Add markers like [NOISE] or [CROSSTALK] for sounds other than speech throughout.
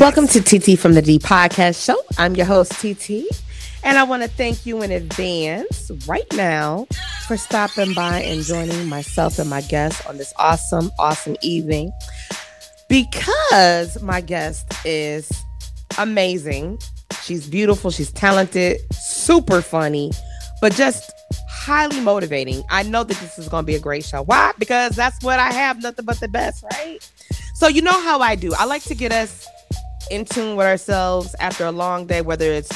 Welcome to TT from the D podcast show. I'm your host, TT, and I want to thank you in advance right now for stopping by and joining myself and my guests on this awesome, awesome evening because my guest is amazing. She's beautiful, she's talented, super funny, but just highly motivating. I know that this is going to be a great show. Why? Because that's what I have, nothing but the best, right? So, you know how I do. I like to get us in tune with ourselves after a long day, whether it's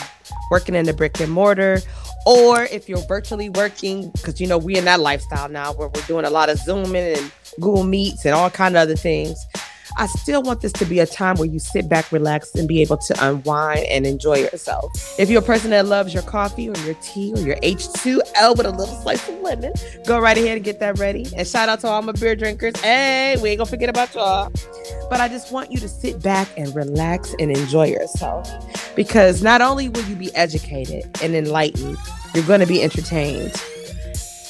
working in the brick and mortar or if you're virtually working, because you know we in that lifestyle now where we're doing a lot of zooming and Google Meets and all kind of other things. I still want this to be a time where you sit back, relax, and be able to unwind and enjoy yourself. If you're a person that loves your coffee or your tea or your H2L with a little slice of lemon, go right ahead and get that ready. And shout out to all my beer drinkers. Hey, we ain't gonna forget about y'all. But I just want you to sit back and relax and enjoy yourself because not only will you be educated and enlightened, you're to be entertained.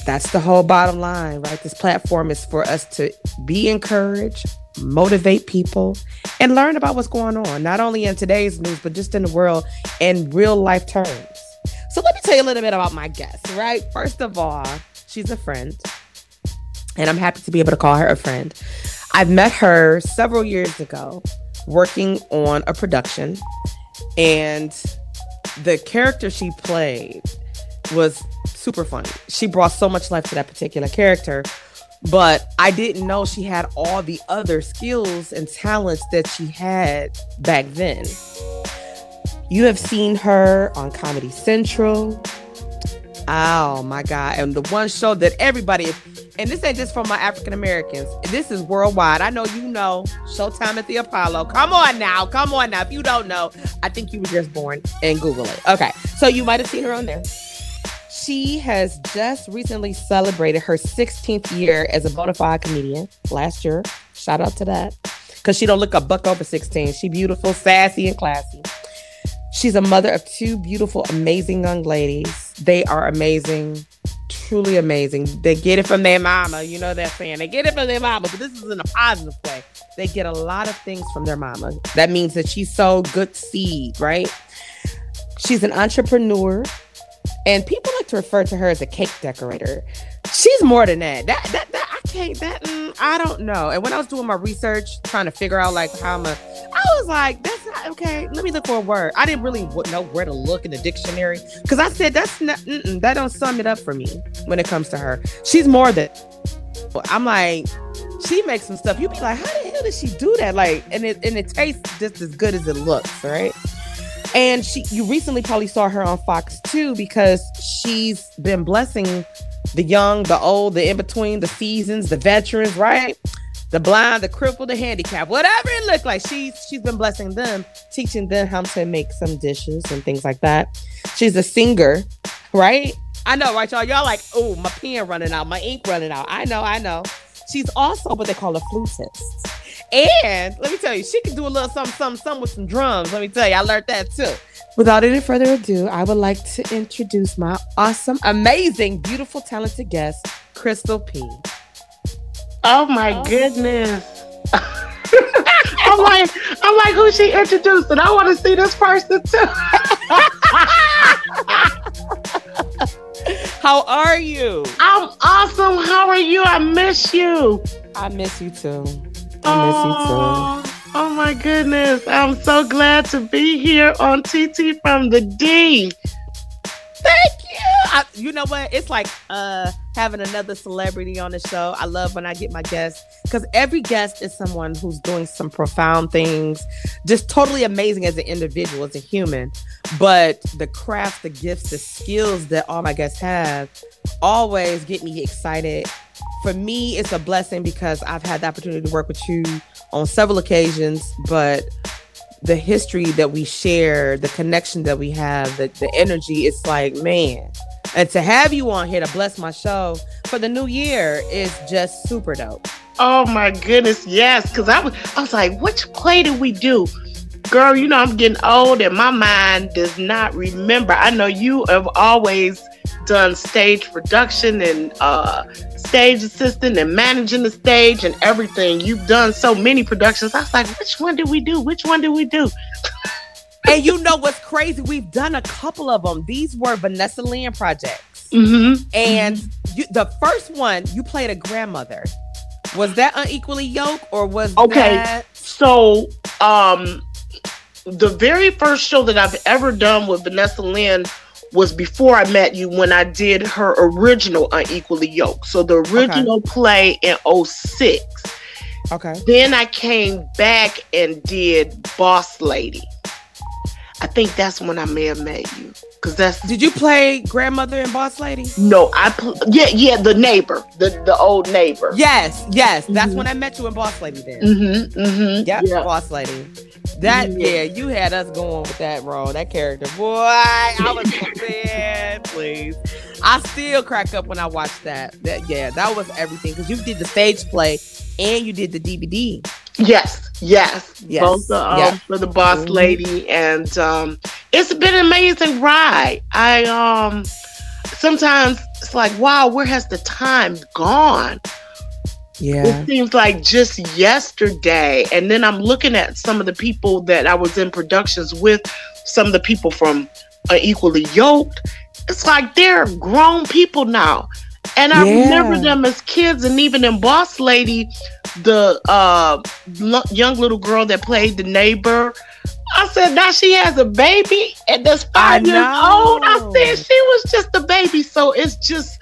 That's the whole bottom line, right? This platform is for us to be encouraged, motivate people, and learn about what's going on, not only in today's news, but just in the world in real life terms. So let me tell you a little bit about my guest, right? First of all, she's a friend, and I'm happy to be able to call her a friend. I've met her several years ago working on a production, and the character she played was super funny. She brought so much life to that particular character but I didn't know she had all the other skills and talents that she had back then. You have seen her on Comedy Central. Oh my God. And the one show that everybody, and this ain't just for my African Americans, this is worldwide. I know you know Showtime at the Apollo. Come on now. Come on now. If you don't know, I think you were just born and Google it. Okay. So you might have seen her on there she has just recently celebrated her 16th year as a bona fide comedian last year. Shout out to that. Because she don't look a buck over 16. She beautiful, sassy, and classy. She's a mother of two beautiful, amazing young ladies. They are amazing, truly amazing. They get it from their mama. You know that saying. They get it from their mama, but this is in a positive way. They get a lot of things from their mama. That means that she sowed good seed, right? She's an entrepreneur. And people like to refer to her as a cake decorator. She's more than that. That that, that I can't that mm, I don't know. And when I was doing my research, trying to figure out like how I'm a, I was like, that's not okay. Let me look for a word. I didn't really know where to look in the dictionary because I said that's not that don't sum it up for me when it comes to her. She's more than. I'm like, she makes some stuff. You'd be like, how the hell did she do that? Like, and it and it tastes just as good as it looks, right? And she you recently probably saw her on Fox too because she's been blessing the young, the old, the in between, the seasons, the veterans, right? The blind, the crippled, the handicapped, whatever it looked like. She's she's been blessing them, teaching them how to make some dishes and things like that. She's a singer, right? I know, right, y'all? Y'all like, oh, my pen running out, my ink running out. I know, I know. She's also what they call a flutist. And let me tell you, she can do a little something, something, something with some drums. Let me tell you, I learned that too. Without any further ado, I would like to introduce my awesome, amazing, beautiful, talented guest, Crystal P. Oh my oh. goodness. [LAUGHS] I'm like, I'm like, who she introduced, and I want to see this person too. [LAUGHS] How are you? I'm awesome. How are you? I miss you. I miss you too. I miss oh, you too. Oh my goodness. I'm so glad to be here on TT from the D. Thank you. I, you know what? It's like uh having another celebrity on the show. I love when I get my guests because every guest is someone who's doing some profound things, just totally amazing as an individual, as a human. But the craft, the gifts, the skills that all my guests have always get me excited for me, it's a blessing because I've had the opportunity to work with you on several occasions, but the history that we share, the connection that we have, the, the energy, it's like, man. And to have you on here to bless my show for the new year is just super dope. Oh my goodness, yes. Cause I was I was like, which play did we do? Girl, you know I'm getting old and my mind does not remember. I know you have always done stage production and uh, stage assistant and managing the stage and everything. You've done so many productions. I was like, which one did we do? Which one did we do? [LAUGHS] and you know what's crazy? We've done a couple of them. These were Vanessa Lynn projects. Mm-hmm. And you, the first one, you played a grandmother. Was that unequally yoked or was okay? That... So, um, the very first show that I've ever done with Vanessa Lynn was before I met you when I did her original Unequally Yoked. So the original okay. play in 06. Okay. Then I came back and did Boss Lady. I think that's when I may have met you. Cause that's did you play grandmother and boss lady? No, I pl- yeah yeah the neighbor the the old neighbor. Yes yes, that's mm-hmm. when I met you in boss lady. Then mm-hmm, mm-hmm, yep, yeah, boss lady. That yeah. yeah. you had us going with that role, that character. Boy, I was prepared, [LAUGHS] please. I still crack up when I watch that. That yeah, that was everything because you did the stage play and you did the DVD. Yes, yes, yes. both the, um, yeah. for the boss mm-hmm. lady, and um, it's been an amazing ride. I um, sometimes it's like, wow, where has the time gone? Yeah. It seems like just yesterday. And then I'm looking at some of the people that I was in productions with, some of the people from Equally Yoked. It's like they're grown people now. And I yeah. remember them as kids, and even in Boss Lady, the uh, young little girl that played the neighbor. I said, now she has a baby, and that's five years old. I said she was just a baby, so it's just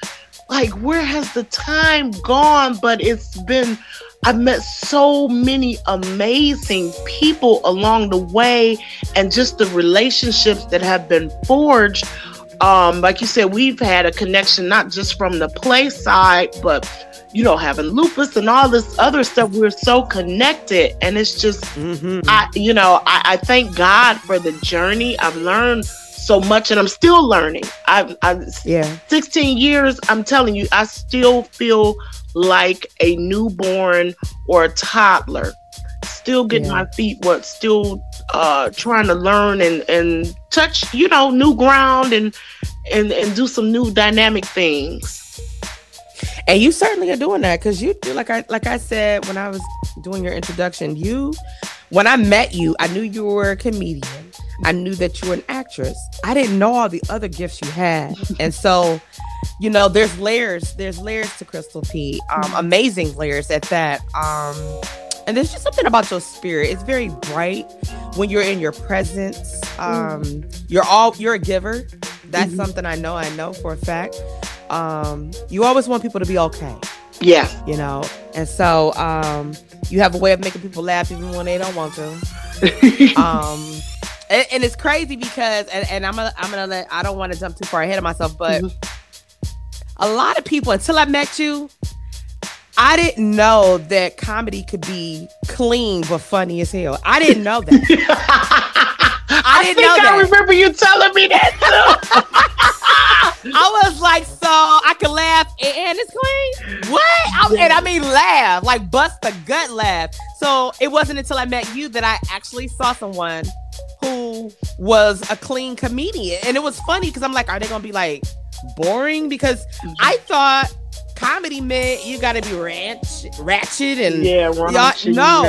like where has the time gone but it's been I've met so many amazing people along the way and just the relationships that have been forged. Um, like you said, we've had a connection not just from the play side, but you know, having lupus and all this other stuff. We're so connected, and it's just, mm-hmm. I, you know, I, I thank God for the journey. I've learned so much and I'm still learning. I'm, I'm yeah. 16 years, I'm telling you, I still feel like a newborn or a toddler. Still getting yeah. my feet wet, still uh trying to learn and and touch, you know, new ground and and and do some new dynamic things. And you certainly are doing that because you do like I like I said when I was doing your introduction, you when I met you, I knew you were a comedian. I knew that you were an actress. I didn't know all the other gifts you had. And so, you know, there's layers, there's layers to Crystal P. Um, amazing layers at that. Um, and there's just something about your spirit. It's very bright when you're in your presence. Um, you're all you're a giver. That's mm-hmm. something I know. I know for a fact. Um, you always want people to be okay. Yeah. You know, and so um, you have a way of making people laugh even when they don't want to. [LAUGHS] um, and, and, it's crazy because, and, and I'm gonna, I'm gonna let, I don't want to jump too far ahead of myself, but mm-hmm. a lot of people, until I met you, I didn't know that comedy could be clean but funny as hell. I didn't know that. [LAUGHS] I, didn't I think know I remember you telling me that too. [LAUGHS] I was like, so I can laugh and it's clean. What? I, and I mean, laugh like bust the gut laugh. So it wasn't until I met you that I actually saw someone who was a clean comedian. And it was funny because I'm like, are they gonna be like boring? Because I mm-hmm. thought comedy meant you gotta be ranch, ratchet and yeah, raunchy, no,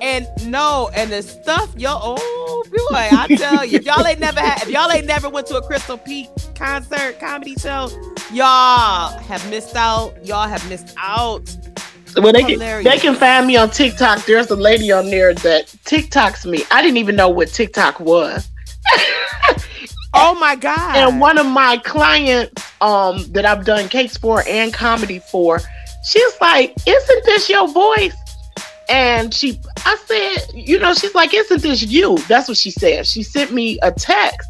and no, and the stuff yo, oh boy, I tell you, if y'all ain't never had, if y'all ain't never went to a Crystal P concert comedy show, y'all have missed out. Y'all have missed out well, they can they can find me on TikTok. There's a lady on there that TikToks me. I didn't even know what TikTok was. [LAUGHS] oh my god! And one of my clients, um, that I've done cakes for and comedy for, she's like, "Isn't this your voice?" And she, I said, you know, she's like, "Isn't this you?" That's what she said. She sent me a text.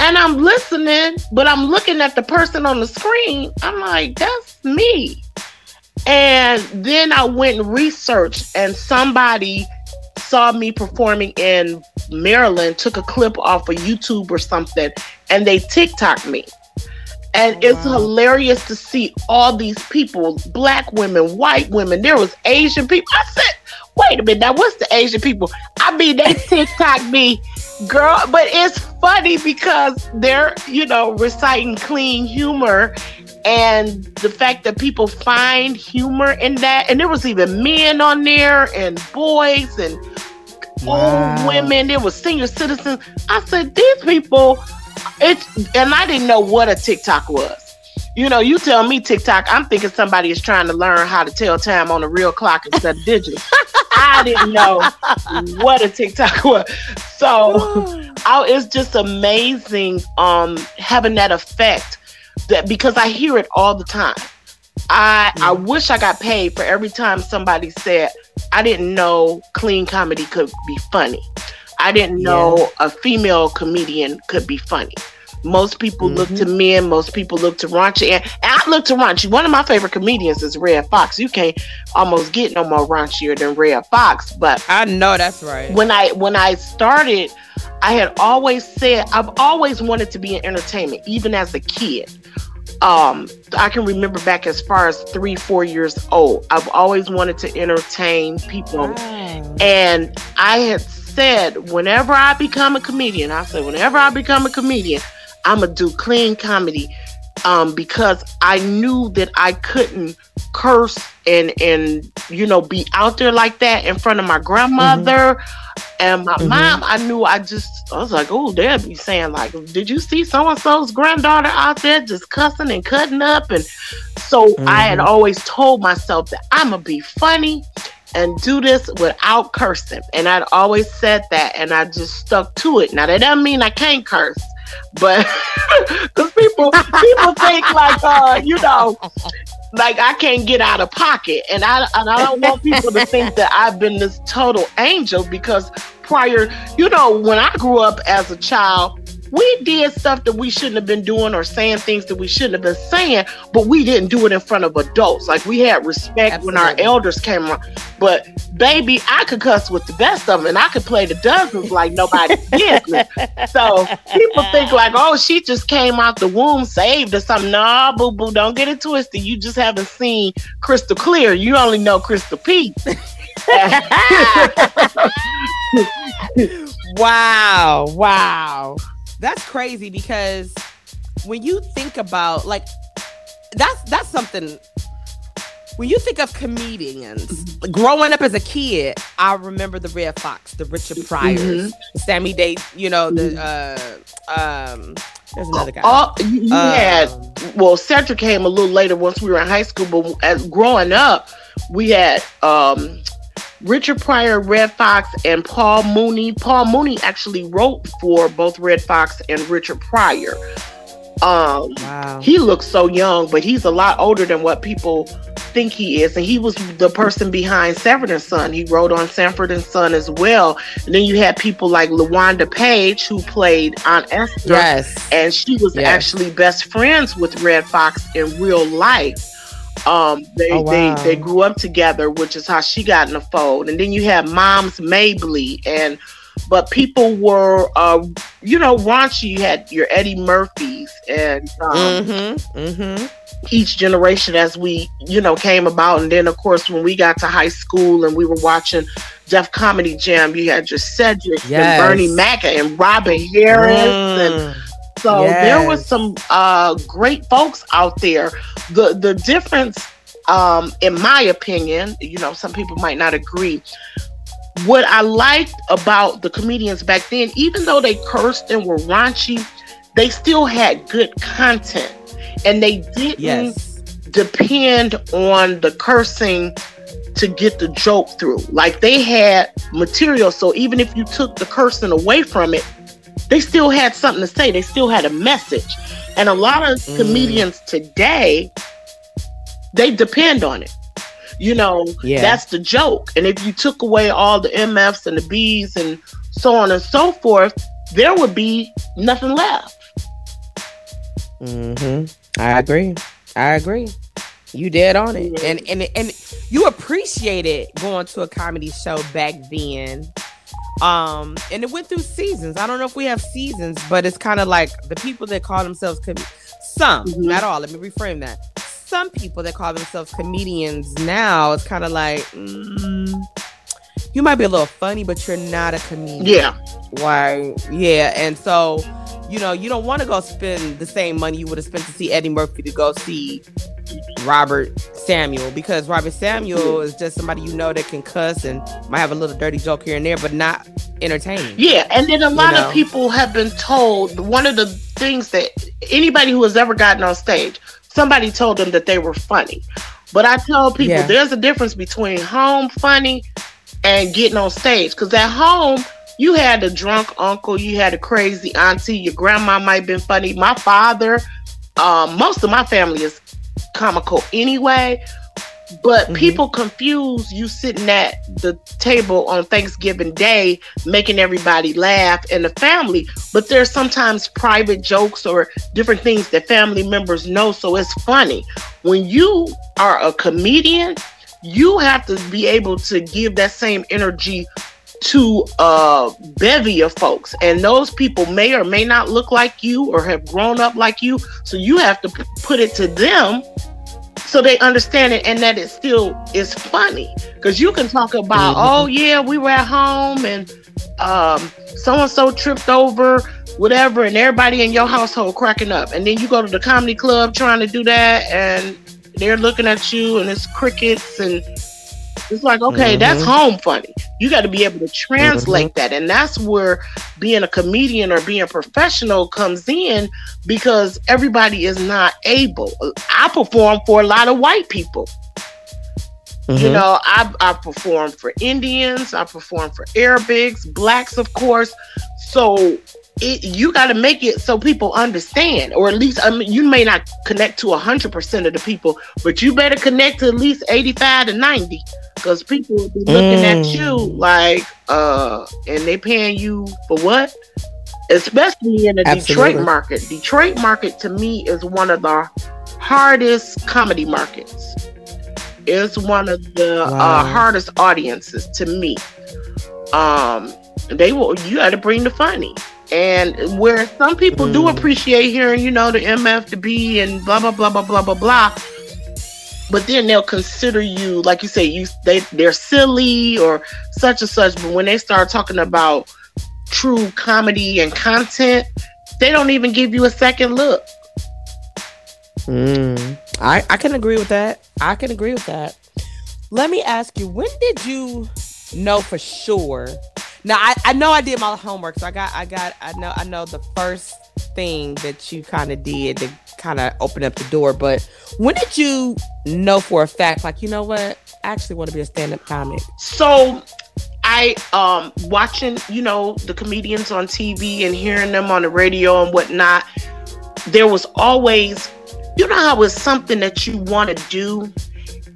And I'm listening, but I'm looking at the person on the screen. I'm like, that's me. And then I went and researched, and somebody saw me performing in Maryland, took a clip off of YouTube or something, and they TikTok me. And oh, it's wow. hilarious to see all these people black women, white women. There was Asian people. I said, wait a minute, now what's the Asian people? I mean, they [LAUGHS] TikTok me, girl, but it's funny because they're, you know, reciting clean humor and the fact that people find humor in that and there was even men on there and boys and wow. old women there was senior citizens. I said these people it's and i didn't know what a tiktok was. You know you tell me tiktok i'm thinking somebody is trying to learn how to tell time on a real clock instead of digital. [LAUGHS] I didn't know what a tiktok [LAUGHS] was. So oh, it's just amazing um having that effect that because I hear it all the time. I I wish I got paid for every time somebody said I didn't know clean comedy could be funny. I didn't know yeah. a female comedian could be funny. Most people mm-hmm. look to mm-hmm. men. Most people look to raunchy, and, and I look to raunchy. One of my favorite comedians is Redd Foxx. You can't almost get no more raunchier than Redd Foxx. But I know that's right. When I when I started, I had always said I've always wanted to be in entertainment, even as a kid um, I can remember back as far as three, four years old. I've always wanted to entertain people. Wow. And I had said, whenever I become a comedian, I said, whenever I become a comedian, I'm going to do clean comedy um, because I knew that I couldn't curse and and you know be out there like that in front of my grandmother mm-hmm. and my mm-hmm. mom. I knew I just I was like, oh, they'll be saying like, did you see so and so's granddaughter out there just cussing and cutting up? And so mm-hmm. I had mm-hmm. always told myself that I'm gonna be funny and do this without cursing. And I'd always said that, and I just stuck to it. Now that doesn't mean I can't curse but [LAUGHS] because people people think like uh you know like I can't get out of pocket. And I and I don't want people to think that I've been this total angel because prior you know when I grew up as a child we did stuff that we shouldn't have been doing or saying things that we shouldn't have been saying, but we didn't do it in front of adults. Like we had respect Absolutely. when our elders came around. But baby, I could cuss with the best of them and I could play the dozens like nobody's [LAUGHS] business. So people think like, oh, she just came out the womb saved or something. Nah, boo boo, don't get it twisted. You just haven't seen crystal clear. You only know crystal P. [LAUGHS] [LAUGHS] wow, wow. That's crazy because when you think about like that's that's something when you think of comedians growing up as a kid, I remember the Redd Foxx, the Richard Pryors, mm-hmm. Sammy Davis, you know, the uh um there's another guy. Oh, you um, had well, Cedric came a little later once we were in high school, but as growing up, we had um Richard Pryor, Redd Foxx, and Paul Mooney. Paul Mooney actually wrote for both Redd Foxx and Richard Pryor. Um, wow. He looks so young, but he's a lot older than what people think he is. And he was the person behind Sanford and Son. He wrote on Sanford and Son as well. And then you had people like LaWanda Page, who played Aunt Esther. Yes. And she was yes. actually best friends with Redd Foxx in real life. Um, they oh, wow. they they grew up together, which is how she got in the fold. And then you have Moms Mabley, and but people were, uh, you know, raunchy. You had your Eddie Murphys, and um, mm-hmm, mm-hmm. each generation as we, you know, came about. And then, of course, when we got to high school and we were watching Def Comedy Jam, you had your Cedric yes. and Bernie Mac and Robin Harris mm. and so yes. there was some uh, great folks out there. The the difference, um, in my opinion, you know, some people might not agree. What I liked about the comedians back then, even though they cursed and were raunchy, they still had good content, and they didn't yes. depend on the cursing to get the joke through. Like they had material, so even if you took the cursing away from it, they still had something to say. They still had a message. And a lot of mm. comedians today, they depend on it. You know, yeah. that's the joke. And if you took away all the MFs and the Bs and so on and so forth, there would be nothing left. Mm-hmm. I agree. I agree. You dead on it. And and and you appreciated going to a comedy show back then um, and it went through seasons. I don't know if we have seasons, but it's kind of like the people that call themselves com- some, mm-hmm. not all. Let me reframe that. Some people that call themselves comedians now, it's kind of like, mm, you might be a little funny, but you're not a comedian. Yeah. Why? Yeah. And so, you know, you don't want to go spend the same money you would have spent to see Eddie Murphy to go see Robert Samuel because Robert Samuel hmm. is just somebody you know that can cuss and might have a little dirty joke here and there, but not entertaining. Yeah, and then a lot know? of people have been told one of the things that anybody who has ever gotten on stage, somebody told them that they were funny. But I tell people Yeah. there's a difference between home funny and getting on stage. Because at home, you had a drunk uncle, you had a crazy auntie, your grandma might have been funny. My father, um, most of my family is comical anyway. But Mhm. people confuse you sitting at the table on Thanksgiving Day, making everybody laugh and the family. But there's sometimes private jokes or different things that family members know. So it's funny. When you are a comedian, you have to be able to give that same energy to a bevy of folks. And those people may or may not look like you or have grown up like you. So you have to put it to them so they understand it and that it still is funny because you can talk about Mhm. oh yeah we were at home and um so and so tripped over whatever and everybody in your household cracking up and then you go to the comedy club trying to do that and they're looking at you and it's crickets and it's like okay that's Mhm. home funny. You got to be able to translate that. And that's where being a comedian or being a professional comes in because everybody is not able. I perform for a lot of white people. You Mhm. know I, I perform for indians i perform for arabics blacks of course. So it, you got to make it so people understand or at least i mean you may not connect to 100% of the people but you better connect to at least 85 to 90 because people will be looking at Mm. you like uh and they paying you for what especially in the Absolutely. detroit market detroit market to me is one of the hardest comedy markets it's one of the Wow. uh, hardest audiences to me um they will you got to bring the funny and where some people do Mm. appreciate hearing you know the mf the b and blah blah blah blah blah blah blah but then they'll consider you like you say you they they're silly or such and such but when they start talking about true comedy and content they don't even give you a second look Mm. I, I can agree with that. I can agree with that. Let me ask you, when did you know for sure? Now I, I know I did my homework, so I got I got I know I know the first thing that you kind of did to kind of open up the door, but when did you know for a fact, like, you know what? I actually want to be a stand-up comic. So I um watching, you know, the comedians on TV and hearing them on the radio and whatnot, there was always you know how it's something that you want to do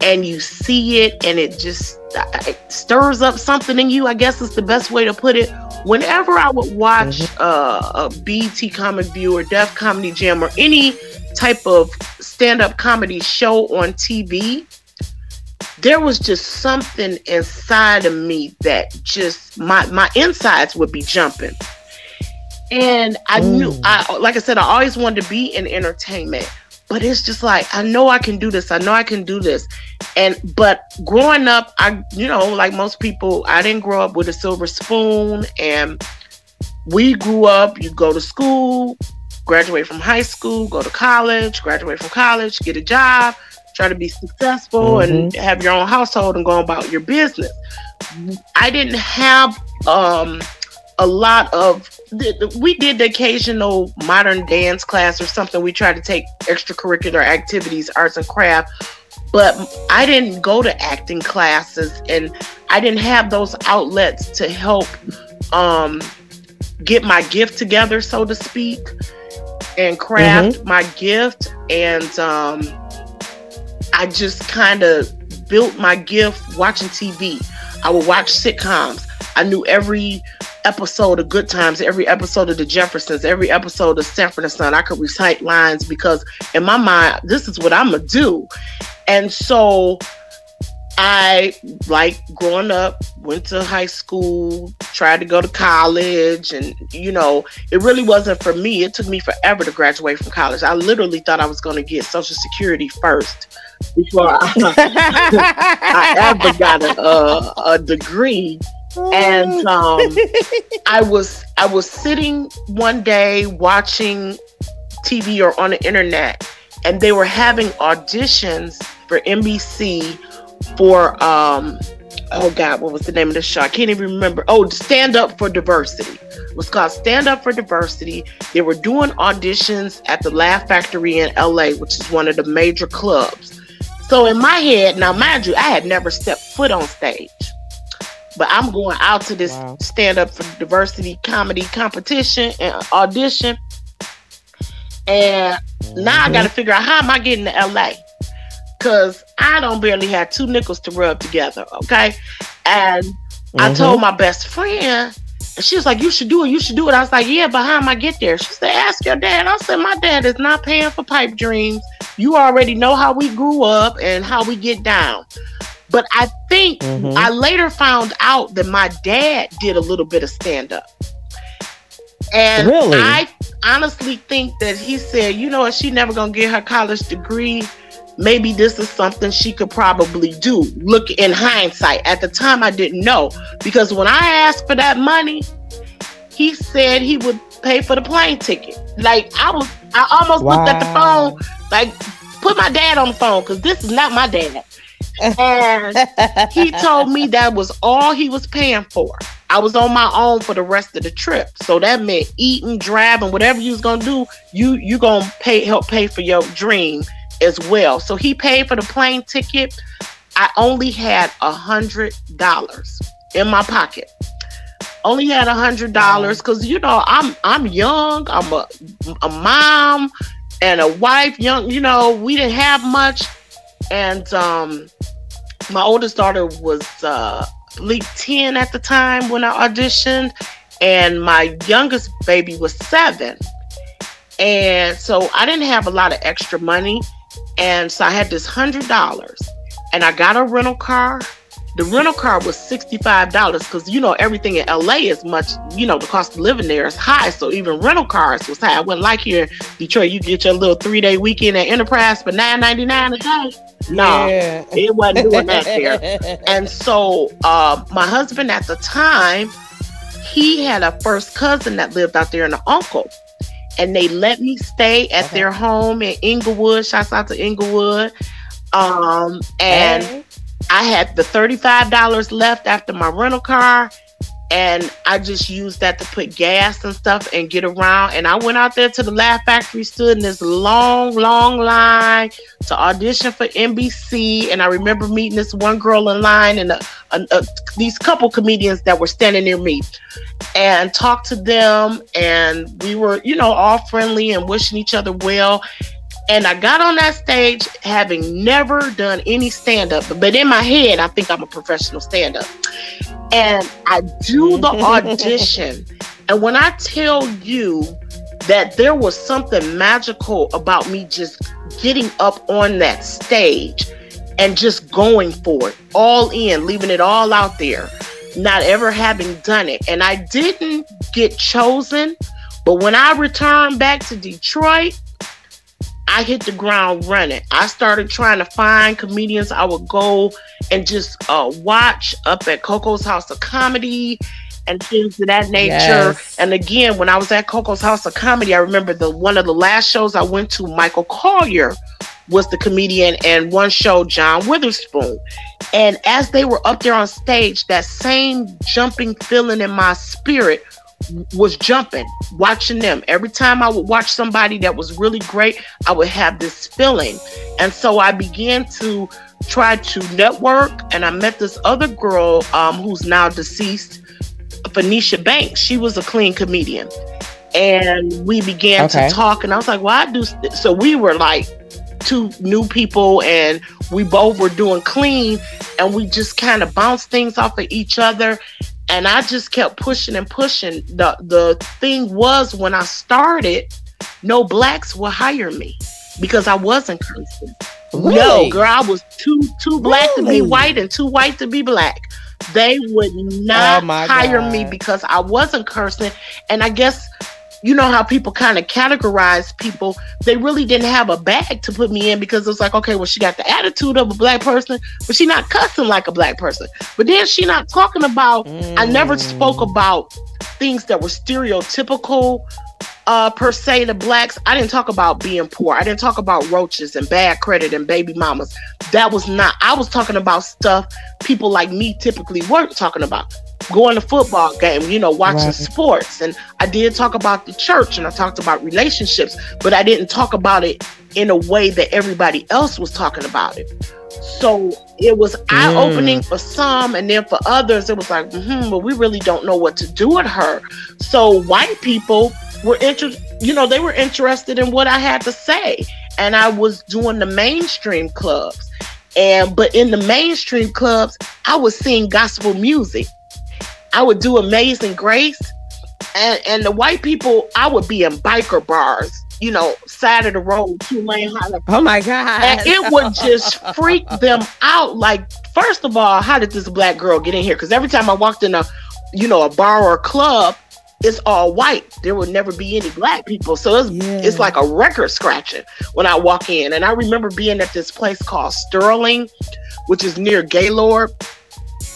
and you see it and it just uh, it stirs up something in you, I guess is the best way to put it. Whenever I would watch uh, a BET Comic View or Def Comedy Jam or any type of stand-up comedy show on TV, there was just something inside of me that just my my insides would be jumping and i knew Mm. i like i said i always wanted to be in entertainment but it's just like i know i can do this i know i can do this and but growing up i you know like most people i didn't grow up with a silver spoon and we grew up you go to school graduate from high school go to college graduate from college get a job try to be successful and have your own household and go about your business. I didn't have um, a lot of. We did the occasional modern dance class or something. We tried to take extracurricular activities, arts and craft, but I didn't go to acting classes, and I didn't have those outlets to help um, get my gift together, so to speak, and craft my gift. And um, I just kind of built my gift watching TV. I would watch sitcoms. I knew every episode of Good Times, every episode of The Jeffersons, every episode of Sanford and Son. I could recite lines because in my mind, this is what I'm gonna do. And so I like growing up, went to high school, tried to go to college, and you know, it really wasn't for me. It took me forever to graduate from college. I literally thought I was going to get Social Security first before I, [LAUGHS] I ever got a, a, a degree. And um, [LAUGHS] I was I was sitting one day watching TV or on the internet, and they were having auditions for NBC for um oh god what was the name of the show? I can't even remember. Oh stand up for diversity. It was called stand up for diversity. They were doing auditions at the laugh factory in la which is one of the major clubs. So in my head now mind you i had never stepped foot on stage but i'm going out to this wow. stand up for diversity comedy competition and audition and mm-hmm. now i mm-hmm. gotta figure out how am i getting to la because I don't barely have two nickels to rub together. Okay. And mm-hmm. I told my best friend, and she was like, You should do it. You should do it. I was like, Yeah, but how am I get there? She said, Ask your dad. I said, My dad is not paying for pipe dreams. You already know how we grew up and how we get down. But I think mm-hmm. I later found out that my dad did a little bit of stand up. And really? I honestly think that he said, you know what, she never gonna get her college degree maybe this is something she could probably do. Look in hindsight. At the time, I didn't know because when I asked for that money, he said he would pay for the plane ticket. Like I was, I almost wow. looked at the phone, like put my dad on the phone because this is not my dad. And he told me that was all he was paying for. I was on my own for the rest of the trip. So that meant eating, driving, whatever you was gonna do, you you gonna pay help pay for your dream as well. So he paid for the plane ticket. I only had a hundred dollars in my pocket. Only had a hundred dollars because you know I'm I'm young. I'm a a mom and a wife. Young, you know, we didn't have much, and um, my oldest daughter was uh, like ten at the time when I auditioned, and my youngest baby was seven. And so I didn't have a lot of extra money. And so I had this hundred dollars and I got a rental car. The rental car was $65 because you know everything in LA is much, you know, the cost of living there is high. So even rental cars was high. I wouldn't like here in Detroit, you get your little three day weekend at Enterprise for $9.99 a day. No, yeah. it wasn't doing that there. [LAUGHS] and so uh, my husband at the time, he had a first cousin that lived out there and an uncle and they let me stay at okay. their home in Inglewood. Shouts out to Inglewood. Um, and hey. I had the $35 left after my rental car. And I just used that to put gas and stuff and get around. And I went out there to the Laugh Factory, stood in this long, long line to audition for NBC. And I remember meeting this one girl in line and a, a, a, these couple comedians that were standing near me and talked to them. And we were, you know, all friendly and wishing each other well. And I got on that stage having never done any stand up, but in my head, I think I'm a professional stand up. And I do the [LAUGHS] audition. and when I tell you that there was something magical about me just getting up on that stage and just going for it, all in, leaving it all out there, not ever having done it. And I didn't get chosen, but when I returned back to Detroit, I hit the ground running. I started trying to find comedians I would go and just uh, watch up at Coco's House of Comedy and things of that nature. Yes. And again, when I was at Coco's House of Comedy, I remember the one of the last shows I went to, Michael Colyar was the comedian, and one show, John Witherspoon. And as they were up there on stage, that same jumping feeling in my spirit was jumping watching them. Every time i would watch somebody that was really great i would have this feeling. And so i began to try to network and i met this other girl um, who's now deceased Phoenicia Banks. She was a clean comedian. And we began okay. to talk and i was like well i do so we were like two new people and we both were doing clean and we just kind of bounced things off of each other and I just kept pushing and pushing. The the thing was when I started, no blacks would hire me because I wasn't constant. Really? No, girl, I was too too black really? to be white and too white to be black. They would oh not oh hire God. me because I wasn't cursing. And I guess you know how people kind of categorize people. They really didn't have a bag to put me in because it was like, okay, well, she got the attitude of a black person, but she not cussing like a black person. But then she not talking about. Mm. I never spoke mm. about things that were stereotypical uh, per se to blacks. I didn't talk about being poor. I didn't talk about roaches and bad credit and baby mamas. That was not. I was talking about stuff people like me typically weren't talking about. Going to football game, you know, watching right. sports, and I did talk about the church and I talked about relationships, but I didn't talk about it in a way that everybody else was talking about it. So it was eye opening mm. for some, and then for others, it was like, hmm, but we really don't know what to do with her. So white people were interested, you know, they were interested in what I had to say. And I was doing the mainstream clubs. And but in the mainstream clubs, I was sing gospel music. I would do Amazing Grace. And and the white people, I would be in biker bars, you know, side of the road, two lane highway. Oh my God. And it would just freak them out. Like, first of all, how did this black girl get in here? Because every time I walked in a, you know, a bar or a club, it's all white. There would never be any black people. So it's, yeah. it's like a record scratching when I walk in. And I remember being at this place called Sterling, which is near Gaylord,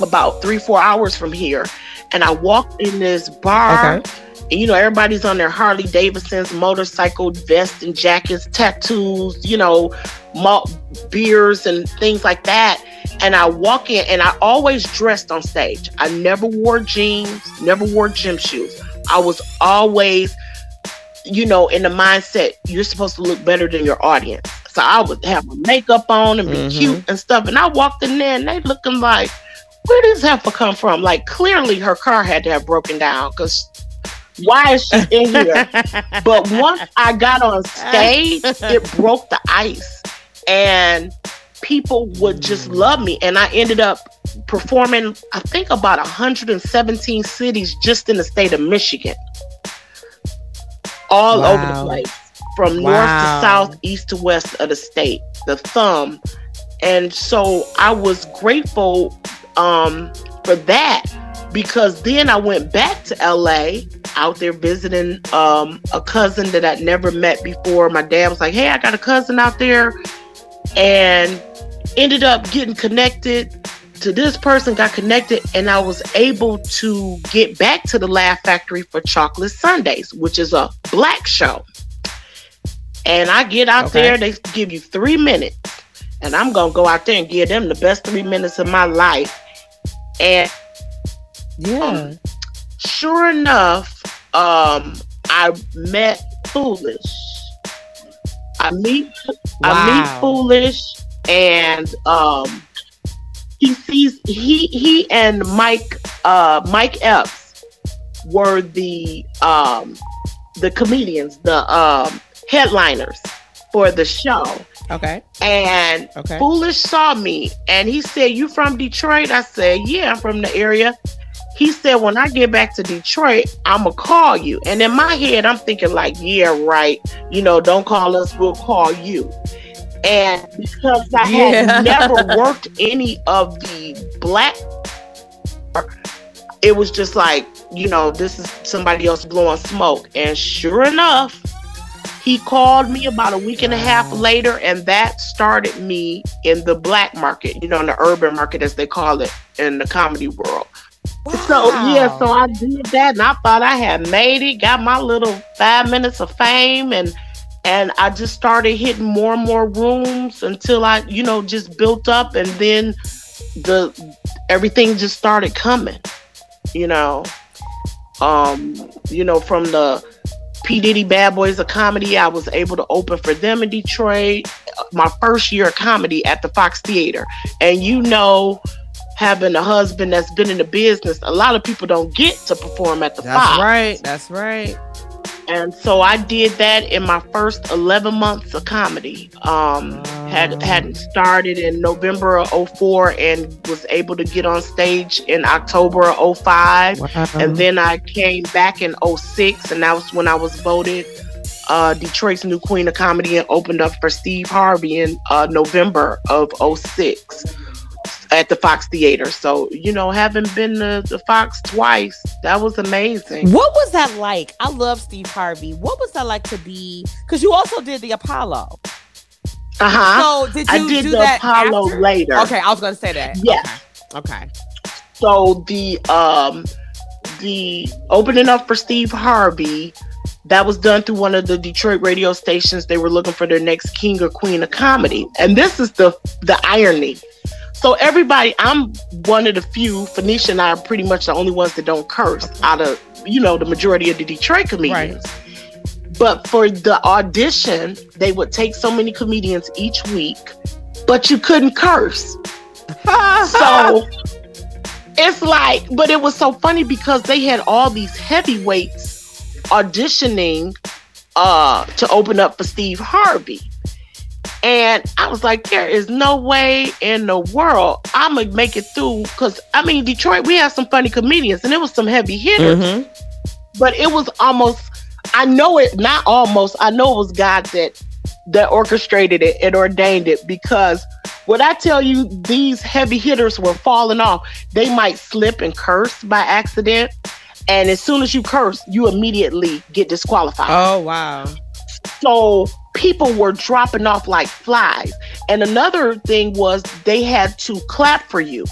about three, four hours from here. And I walked in this bar. Okay. And, you know, everybody's on their Harley Davidsons, motorcycle vests and jackets, tattoos, you know, malt beers and things like that. And I walk in and I always dressed on stage. I never wore jeans, never wore gym shoes. I was always, you know, in the mindset you're supposed to look better than your audience. So I would have my makeup on and be mm-hmm. cute and stuff. And I walked in there and they looking like, where does heifer come from? Like clearly her car had to have broken down because why is she in here? [LAUGHS] but once I got on stage, [LAUGHS] it broke the ice. And people would just love me. And I ended up performing, I think, about 117 cities just in the state of Michigan, all wow. over the place, from wow. north to south, east to west of the state, the thumb. And so I was grateful um, for that because then I went back to LA out there visiting um, a cousin that I'd never met before. My dad was like, Hey, I got a cousin out there. And ended up getting connected to this person, got connected, and I was able to get back to the Laugh Factory for Chocolate Sundays, which is a black show. And I get out okay. there, they give you three minutes, and I'm gonna go out there and give them the best three minutes of my life. And yeah, um, sure enough, um, I met Foolish. I meet, wow. I meet Foolish and um, he sees he he and Mike uh, Mike Epps were the um, the comedians, the um, headliners for the show. Okay. And okay. Foolish saw me and he said, You from Detroit? I said, Yeah, I'm from the area. He said, When I get back to Detroit, I'ma call you. And in my head, I'm thinking, like, yeah, right. You know, don't call us, we'll call you. And because I had never [LAUGHS] worked any of the black, it was just like, you know, this is somebody else blowing smoke. And sure enough, he called me about a week and a half later, and that started me in the black market, you know, in the urban market, as they call it in the comedy world. Wow. So yeah, so I did that, and I thought I had made it, got my little five minutes of fame, and and I just started hitting more and more rooms until I, you know, just built up and then the everything just started coming, you know. Um, you know, from the P. Diddy Bad Boys of Comedy, I was able to open for them in Detroit. My first year of comedy at the Fox Theater. And you know, having a husband that's been in the business, a lot of people don't get to perform at the that's Fox. That's right. That's right and so I did that in my first 11 months of comedy. Um, had had started in November of 04 and was able to get on stage in October of 05. Wow. And then I came back in 06 and that was when I was voted uh, Detroit's new queen of comedy and opened up for Steve Harvey in uh, November of 06 at the Fox Theater. So, you know, having been to the Fox twice, that was amazing. What was that like? I love Steve Harvey. What was that like to be? Because you also did the Apollo. Uh huh. So did you I did do the that Apollo after? later. Okay, I was going to say that. Yeah. Okay. okay. So the um the opening up for Steve Harvey that was done through one of the Detroit radio stations. They were looking for their next king or queen of comedy. And this is the the irony. So everybody, I'm one of the few. Phoenicia and I are pretty much the only ones that don't curse out of you know the majority of the Detroit comedians. But for the audition, they would take so many comedians each week, but you couldn't curse. [LAUGHS] So it's like, but it was so funny because they had all these heavyweights auditioning uh to open up for Steve Harvey. And I was like, there is no way in the world I'm gonna make it through. Cause I mean, Detroit, we have some funny comedians and it was some heavy hitters, Mhm. but it was almost, I know it, not almost, I know it was God that that orchestrated it and ordained it because when I tell you these heavy hitters were falling off, they might slip and curse by accident. And as soon as you curse, you immediately get disqualified. Oh wow. So people were dropping off like flies. And another thing was they had to clap for you.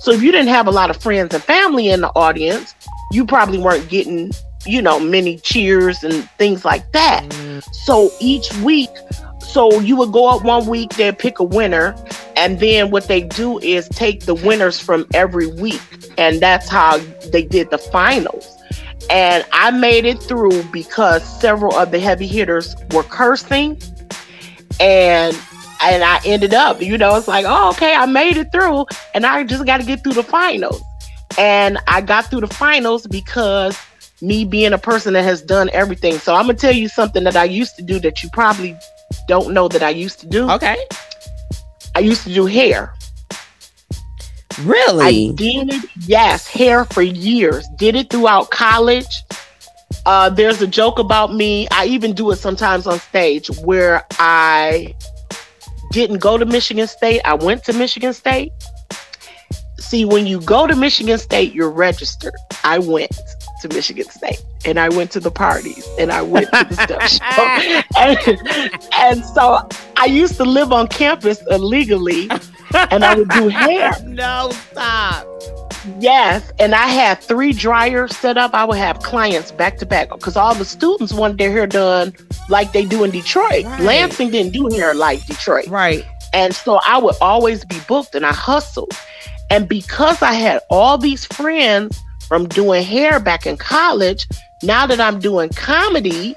So if you didn't have a lot of friends and family in the audience, you probably weren't getting, you know, many cheers and things like that. So each week, so you would go up one week, they'd pick a winner, and then what they do is take the winners from every week, and that's how they did the finals. And I made it through because several of the heavy hitters were cursing, and and I ended up, you know, it's like, oh, okay, I made it through, and I just got to get through the finals. And I got through the finals because me being a person that has done everything. So I'm gonna tell you something that I used to do that you probably don't know that I used to do. Okay. I used to do hair. I Really? did it, yes, hair for years. Did it throughout college. Uh, there's a joke about me. I even do it sometimes on stage where I didn't go to Michigan State. I went to Michigan State. See, when you go to Michigan State, you're registered. I went to Michigan State and I went to the parties and I went to the [LAUGHS] stuff show. [LAUGHS] And, and so I used to live on campus illegally and I would do [LAUGHS] hair. no, stop. Yes, and I had three dryers set up. I would have clients back to back because all the students wanted their hair done like they do in Detroit. Right. Lansing didn't do hair like Detroit. Right. And so I would always be booked and I hustled. And because I had all these friends from doing hair back in college, now that I'm doing comedy,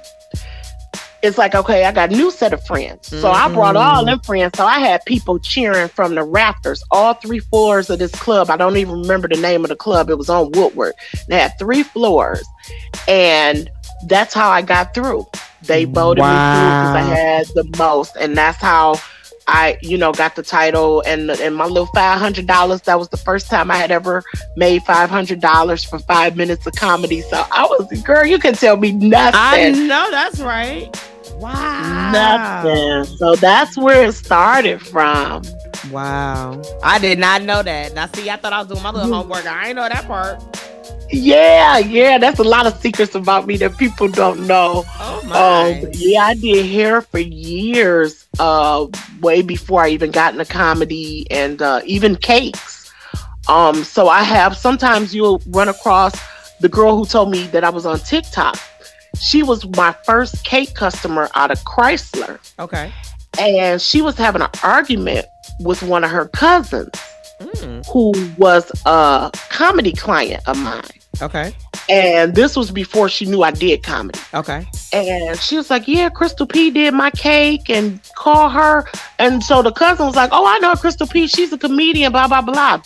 it's like, okay, I got a new set of friends. So I brought mm-hmm. all them friends. So I had people cheering from the rafters, all three floors of this club. I don't even remember the name of the club. It was on Woodward. They had three floors. And that's how I got through. They voted me through because I had the most. And that's how I, you know, got the title and and my little five hundred dollars. That was the first time I had ever made five hundred dollars for five minutes of comedy. So I was, girl, you can tell me nothing. I know that's right. Wow. Nothing. So that's where it started from. Wow. I did not know that. Now see, I thought I was doing my little homework. I ain't know that part. Yeah, yeah. That's a lot of secrets about me that people don't know. Oh my. Um, yeah, I did hair for years, uh, way before I even got into comedy and uh, even cakes. Um, so I have sometimes you'll run across the girl who told me that I was on TikTok. She was my first cake customer out of Chrysler, okay. and she was having an argument with one of her cousins Mm, who was a comedy client of mine. okay. And this was before she knew I did comedy. Okay. And she was like, Yeah, Crystal P did my cake and call her. And so the cousin was like, Oh, I know Crystal P. She's a comedian, blah, blah, blah.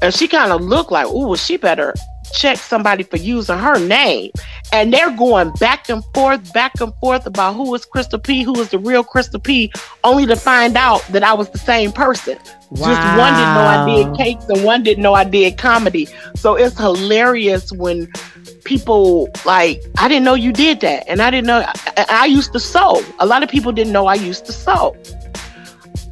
And she kind of looked like, Oh, well, she better check somebody for using her name. And they're going back and forth, back and forth about who is Crystal P, who is the real Crystal P, only to find out that I was the same person. Just one didn't know I did cakes and one didn't know I did comedy. So it's hilarious when people like I didn't know you did that, and I didn't know I, I used to sew. A lot of people didn't know I used to sew.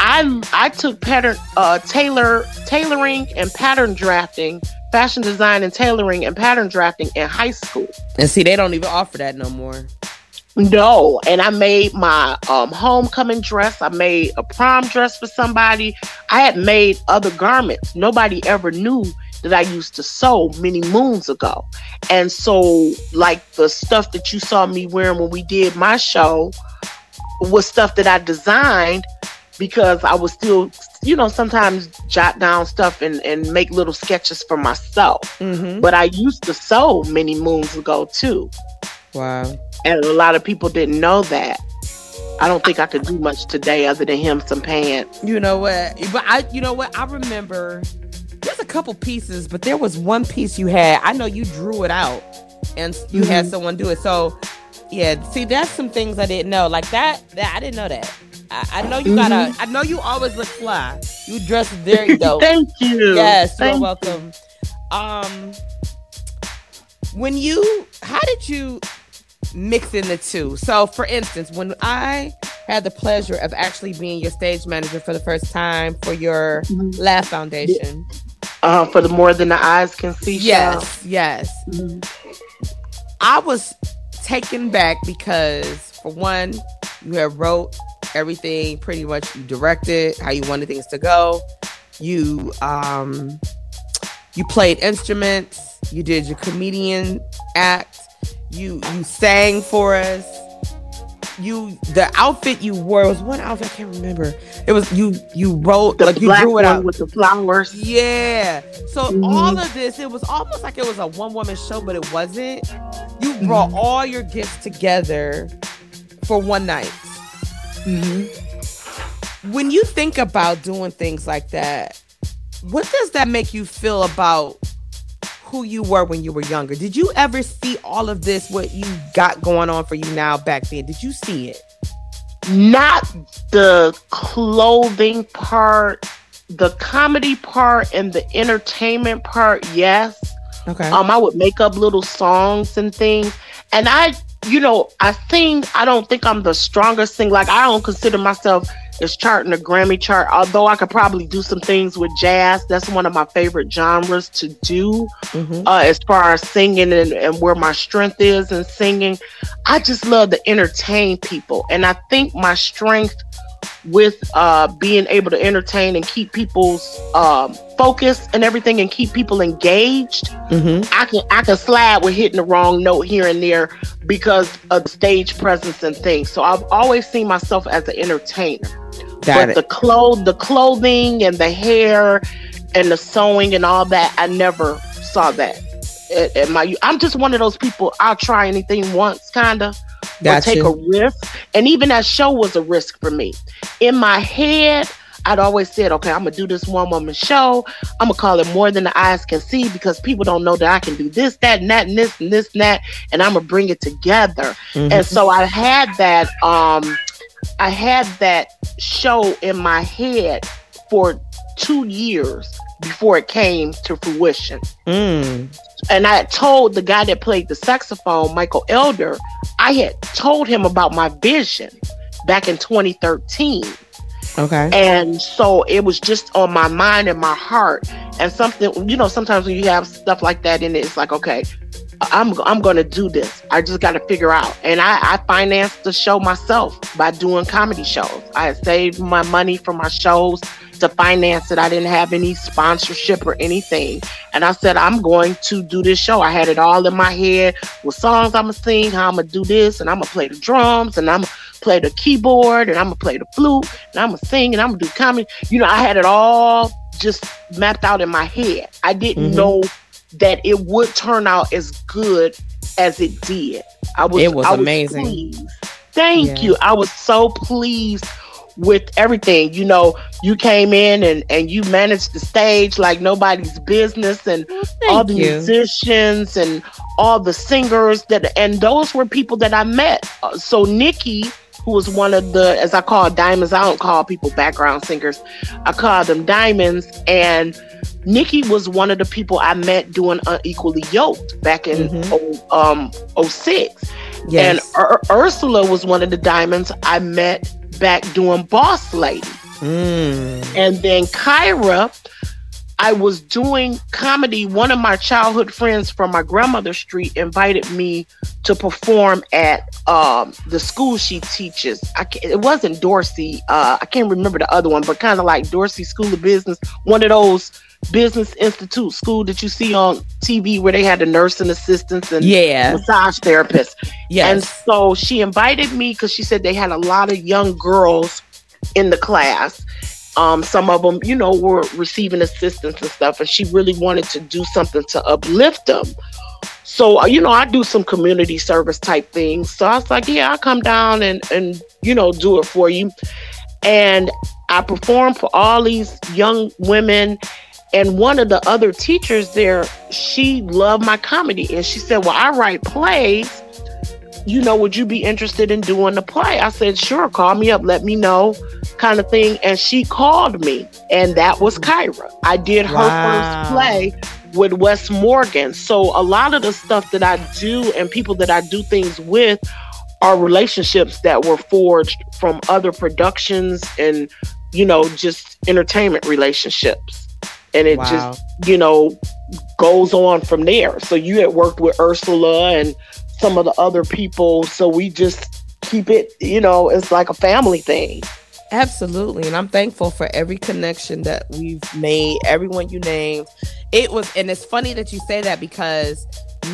I I took pattern uh, tailor tailoring and pattern drafting, fashion design and tailoring and pattern drafting in high school. And see, they don't even offer that no more. No, and I made my um, homecoming dress. I made a prom dress for somebody. I had made other garments. Nobody ever knew that I used to sew many moons ago. And so, like the stuff that you saw me wearing when we did my show was stuff that I designed because I was still, you know, sometimes jot down stuff and, and make little sketches for myself. Mm-hmm. But I used to sew many moons ago too. Wow. And a lot of people didn't know that. I don't think I could do much today other than hem some pants. You know what? But I, you know what? I remember there's a couple pieces, but there was one piece you had. I know you drew it out, and you had Mhm. someone do it. So, yeah. See, that's some things I didn't know. Like that. That I didn't know that. I, I know you gotta. I know you always look fly. You dress very [LAUGHS] dope. Thank you. yes, you're Thank welcome. Um, when you, how did you mix in the two? So, for instance, when I had the pleasure of actually being your stage manager for the first time for your Mhm. Laugh Foundation. Uh, for the more than the eyes can see. show. Yes, yes. Mhm. I was taken back because, for one, you had wrote everything pretty much. You directed how you wanted things to go. You um, you played instruments. You did your comedian act. You you sang for us. You the outfit you wore was one outfit I can't remember. It was you you wrote The like you drew it out. with the flowers. Yeah. So Mhm. all of this, it was almost like it was a one woman show, but it wasn't. You brought Mhm. all your gifts together for one night. When you think about doing things like that, what does that make you feel about who you were when you were younger? Did you ever see all of this, what you got going on for you now back then? Did you see it? Not the clothing part, the comedy part, and the entertainment part. Yes. Okay. Um, I would make up little songs and things, and I, you know, I sing. I don't think I'm the strongest singer. Like I don't consider myself as charting a Grammy chart. Although I could probably do some things with jazz. That's one of my favorite genres to do. Mhm. uh, as far as singing and, and where my strength is in singing. I just love to entertain people. And I think my strength with uh, being able to entertain and keep people's um, focus and everything and keep people engaged, Mhm. I can I can slide with hitting the wrong note here and there because of stage presence and things. So I've always seen myself as an entertainer Got but it. the clothes, the clothing and the hair and the sewing and all that, I never saw that. At, at my, I'm just one of those people. I'll try anything once, kinda, or take a risk. And even that show was a risk for me. In my head, I'd always said, okay, I'm gonna do this one woman show. I'm gonna call it more than the eyes can see because people don't know that I can do this, that, and that, and this, and this, and that, and I'm gonna bring it together. Mhm. And so I had that um I had that show in my head for 2 years before it came to fruition. Mm. And I had told the guy that played the saxophone, Michael Elder, I had told him about my vision back in 2013. Okay. And so it was just on my mind and my heart. And something, you know, sometimes when you have stuff like that in it, it's like, okay, I'm I'm gonna do this. I just got to figure out. And I, I financed the show myself by doing comedy shows. I had saved my money from my shows to finance it. I didn't have any sponsorship or anything. And I said, I'm going to do this show. I had it all in my head with songs I'm gonna sing, how I'm gonna do this, and I'm gonna play the drums, and I'm gonna play the keyboard, and I'm gonna play the flute, and I'm gonna sing, and I'm gonna do comedy. You know, I had it all just mapped out in my head. I didn't Mhm. know that it would turn out as good as it did. I was It was I amazing. pleased. Thank Yeah. you. I was so pleased with everything. You know, you came in and and you managed the stage like nobody's business, and Well, all the you. musicians and all the singers that, and those were people that I met. Uh, so Nikki, who was one of the, as I call diamonds, I don't call people background singers, I call them diamonds, and. Nikki was one of the people I met doing Unequally Yoked back in Mhm. oh, um 06. Yes. And Ur- Ursula was one of the diamonds I met back doing Boss Lady. Mm. And then Kyra, I was doing comedy. One of my childhood friends from my grandmother's street invited me to perform at um, the school she teaches. I can't, it wasn't Dorsey. Uh, I can't remember the other one, but kind of like Dorsey School of Business, one of those business institute school that you see on TV where they had the nursing assistants and Yeah. massage therapists. Yeah, and so she invited me because she said they had a lot of young girls in the class. Um, some of them, you know, were receiving assistance and stuff, and she really wanted to do something to uplift them. So, uh, you know, I do some community service type things. So I was like, yeah, I'll come down and, and, you know, do it for you. And I performed for all these young women. And one of the other teachers there, she loved my comedy. And she said, Well, I write plays. You know, would you be interested in doing the play? I said, Sure, call me up, let me know, kind of thing. And she called me, and that was Kyra. I did her Wow. first play with Wes Morgan. So a lot of the stuff that I do and people that I do things with are relationships that were forged from other productions and, you know, just entertainment relationships. And it Wow. just, you know, goes on from there. So you had worked with Ursula and some of the other people. So we just keep it, you know, it's like a family thing. Absolutely. And I'm thankful for every connection that we've made, everyone you named. It was, and it's funny that you say that because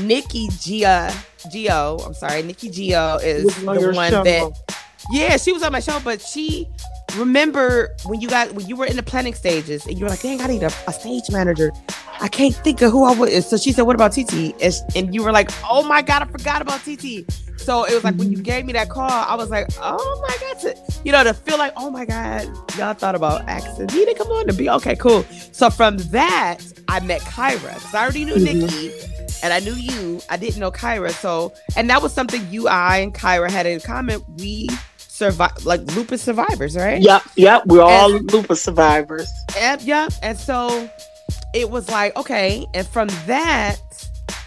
Nikki Gia, Gio, I'm sorry, Nikki Gio is on the one show. that, yeah, she was on my show, but she, remember when you got, when you were in the planning stages and you were like, dang, I need a, a stage manager. I can't think of who I would. And so she said, what about TT? And, and you were like, oh my God, I forgot about TT. So it was like when you gave me that call, I was like, oh my God, to, you know, to feel like, oh my God, y'all thought about asking me to come on to be okay, cool. So from that, I met Kyra because I already knew Mhm. Nikki and I knew you. I didn't know Kyra. So, and that was something you, I, and Kyra had in common. We survive like lupus survivors, right? Yep, yep. We're all lupus survivors. Yep, yep. And so it was like, okay. And from that,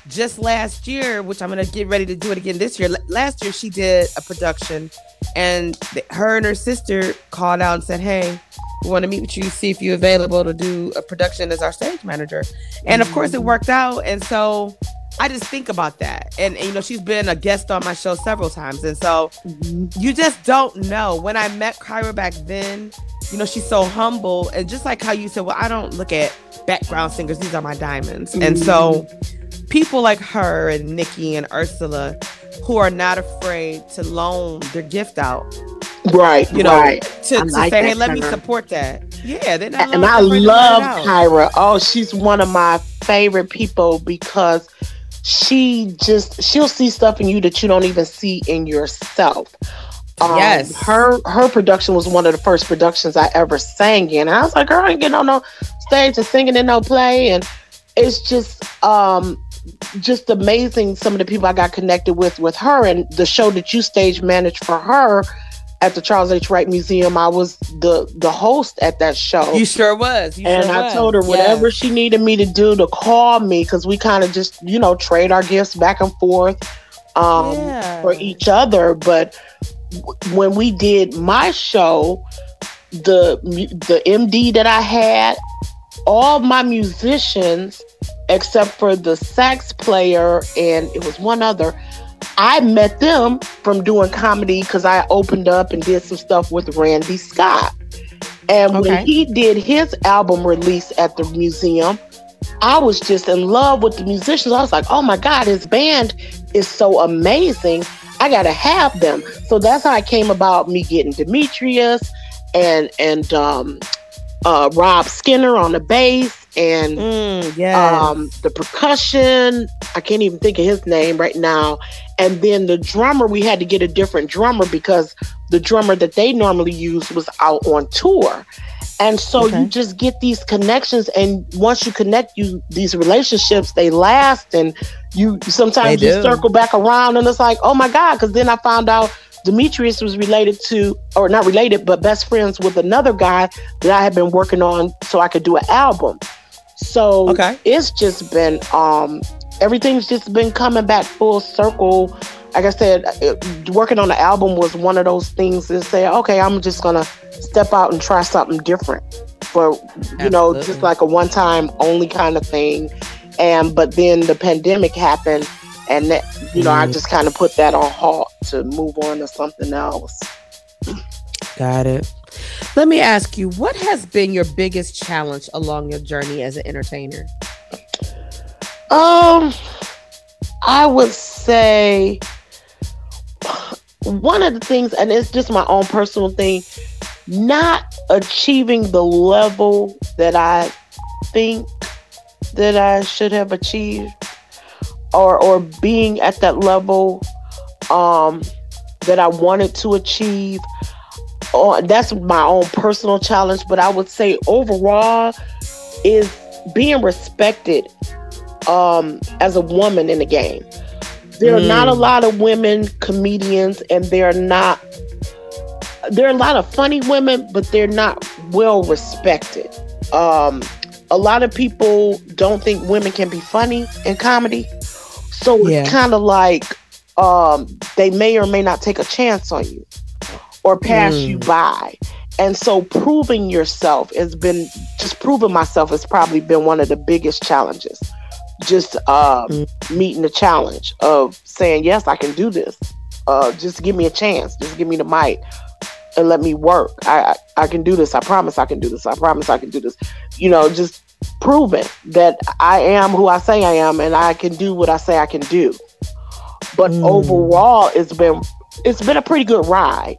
just last year, which I'm gonna get ready to do it again this year. Last year, she did a production, and her and her sister called out and said, "Hey, we want to meet with you, see if you're available to do a production as our stage manager." And of course, it mm. worked out. And so I just think about that. And, and you know, she's been a guest on my show several times, and so mm-hmm. you just don't know. When I met Kyra back then, you know, she's so humble. And just like how you said, well, I don't look at background singers, these are my diamonds. And so mm-hmm. people like her and Nikki and Ursula who are not afraid to loan their gift out, Right, you know, right. to, to like say, hey, let me support that. Yeah, they're not and I afraid to let it love. Kyra. Oh, she's one of my favorite people because she just she'll see stuff in you that you don't even see in yourself. Um, Yes. her her production was one of the first productions I ever sang in. And I was like, girl, I ain't getting on no stage and singing in no play, and it's just um just amazing. Some of the people I got connected with with her and the show that you stage managed for her at the Charles H. Wright Museum. I was the the host at that show You sure was. You and sure I was. told her whatever Yes. she needed me to do to call me because we kind of just you know trade our gifts back and forth um, Yeah. for each other. But w- when we did my show, the the MD that I had, all my musicians except for the sax player and it was one other. I met them from doing comedy because I opened up and did some stuff with Randy Scott. And Okay. when he did his album release at the museum, I was just in love with the musicians. I was like, oh my God, his band is so amazing. I gotta have them. So that's how I came about me getting Demetrius and and um, uh, Rob Skinner on the bass and Mm, yes. um, the percussion. I can't even think of his name right now. And then the drummer, we had to get a different drummer because the drummer that they normally use was out on tour. And so Okay. you just get these connections, and once you connect, you these relationships they last, and you sometimes you circle back around, and it's like, oh my god! Because then I found out Demetrius was related to, or not related, but best friends with another guy that I had been working on, so I could do an album. So Okay. it's just been um everything's just been coming back full circle. Like I said, it, working on the album was one of those things that say, okay, I'm just gonna step out and try something different for you know just like a one time only kind of thing. And but then the pandemic happened, and that you know I Mhm. just kind of put that on halt to move on to something else. Got it. Let me ask you, what has been your biggest challenge along your journey as an entertainer? Um, I would say one of the things, and it's just my own personal thing, not achieving the level that I think that I should have achieved, or or being at that level um, that I wanted to achieve. That's my own personal challenge, but I would say overall is being respected um, as a woman in the game. There are not a Mm. lot of women comedians, and they're not. There are a lot of funny women, but they're not well respected. Um, a lot of people don't think women can be funny in comedy, so Yeah. it's kind of like um, they may or may not take a chance on you or pass Mm. you by. And so proving yourself has been just proving myself has probably been one of the biggest challenges. Just uh, Mm. meeting the challenge of saying, Yes, I can do this. Uh, just give me a chance. Just give me the mic and let me work. I, I I can do this. I promise I can do this. I promise I can do this. You know, just proving that I am who I say I am and I can do what I say I can do. But Mm. overall it's been it's been a pretty good ride.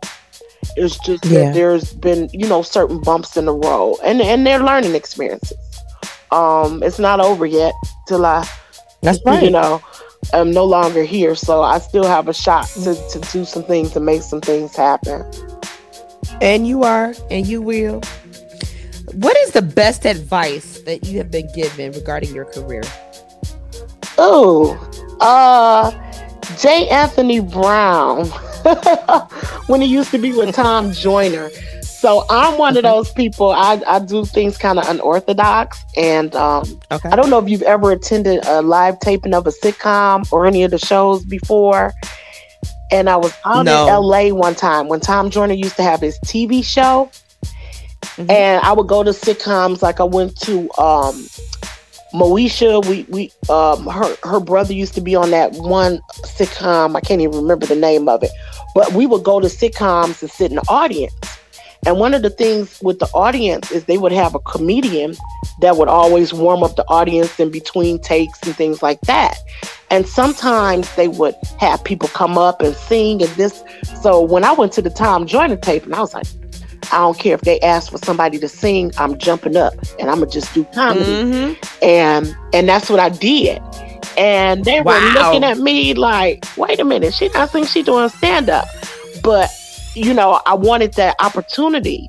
It's just Yeah. that there's been, you know, certain bumps in the road and and they're learning experiences. Um, it's not over yet till I That's right. you know, I'm no longer here. So I still have a shot to, to do some things to make some things happen. And you are, and you will. What is the best advice that you have been given regarding your career? Oh, uh, J. Anthony Brown, [LAUGHS] [LAUGHS] when he used to be with Tom Joyner. So I'm one of those people. I, I do things kind of unorthodox, and um, Okay. I don't know if you've ever attended a live taping of a sitcom or any of the shows before. And I was out No. in LA one time when Tom Joyner used to have his TV show. Mhm. And I would go to sitcoms like I went to um Moesha. We we um her her brother used to be on that one sitcom. I can't even remember the name of it. But we would go to sitcoms and sit in the audience. And one of the things with the audience is they would have a comedian that would always warm up the audience in between takes and things like that. And sometimes they would have people come up and sing and this. So when I went to the Tom Joyner tape, and I was like, I don't care if they ask for somebody to sing, I'm jumping up and I'm gonna just do comedy. Mhm. And and that's what I did. And they were looking at me like, wait a minute, she not think she doing stand up. But you know, I wanted that opportunity.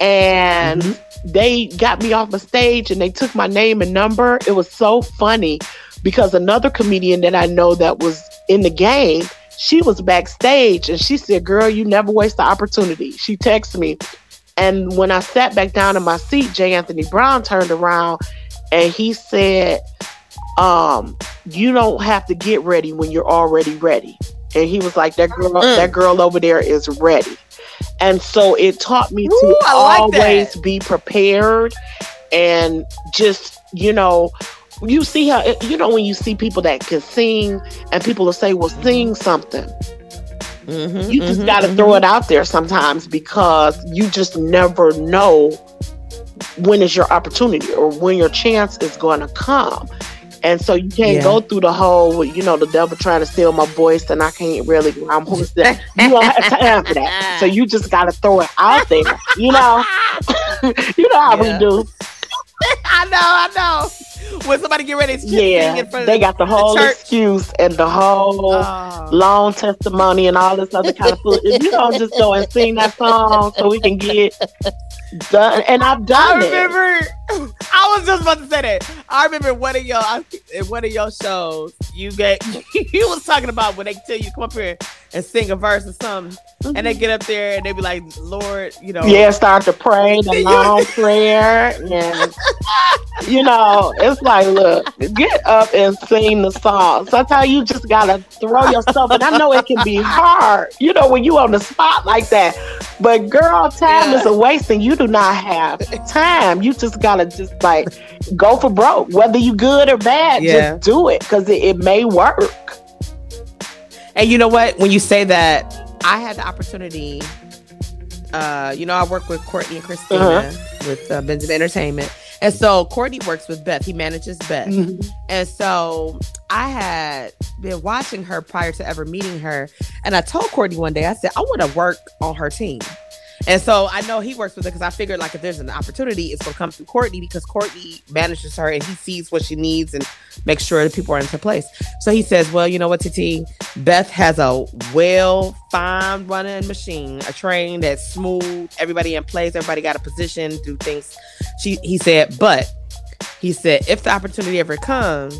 And Mhm. they got me off the stage and they took my name and number. It was so funny because another comedian that I know that was in the game, she was backstage and she said, Girl, you never waste the opportunity. She texted me. And when I sat back down in my seat, J. Anthony Brown turned around and he said, um, you don't have to get ready when you're already ready. And he was like, That girl, Mm. that girl over there is ready. And so it taught me Ooh, to like always that. be prepared and just, you know, you see how you know when you see people that can sing and people will say, Well, sing something. Mhm, You just mhm, gotta mhm. throw it out there sometimes because you just never know when is your opportunity or when your chance is gonna come. And so you can't Yeah. go through the whole, you know, the devil trying to steal my voice and I can't really I'm [LAUGHS] that. You don't have time for that. So you just gotta throw it out there. You know, [LAUGHS] you know how Yeah. we do. [LAUGHS] I know, I know. When somebody get ready to yeah, sing in front of they got the whole church. excuse and the whole Oh. long testimony and all this other kind of food. If you don't just go and sing that song so we can get done, and I've done it. I remember. I was just about to say that. I remember one of your I- one of your shows. You get [LAUGHS] you was talking about when they tell you come up here and sing a verse or something, and they mm-hmm. get up there and they be like, "Lord, you know, Yeah, start to pray the [LAUGHS] long prayer, and you know, [LAUGHS] it's like, look, get up and sing the song. Sometimes you just gotta throw yourself, and I know it can be hard, you know, when you on the spot like that. But girl, time Yeah. is a waste, and you do not have time. You just gotta just like go for broke, whether you good or bad. Yeah. Just do it because it, it may work. And you know what? When you say that, I had the opportunity. Uh, you know, I work with Courtney and Christina Uh-huh. with uh, Benjamin Entertainment, and so Courtney works with Beth. He manages Beth, mm-hmm. and so I had been watching her prior to ever meeting her, and I told Courtney one day, I said, I want to work on her team. And so I know he works with her because I figured like if there's an opportunity, it's gonna come through Courtney because Courtney manages her and he sees what she needs and makes sure that people are into place. So he says, Well, you know what, TT? Beth has a well fine running machine, a train that's smooth, everybody in place, everybody got a position, do things. She he said, but he said, if the opportunity ever comes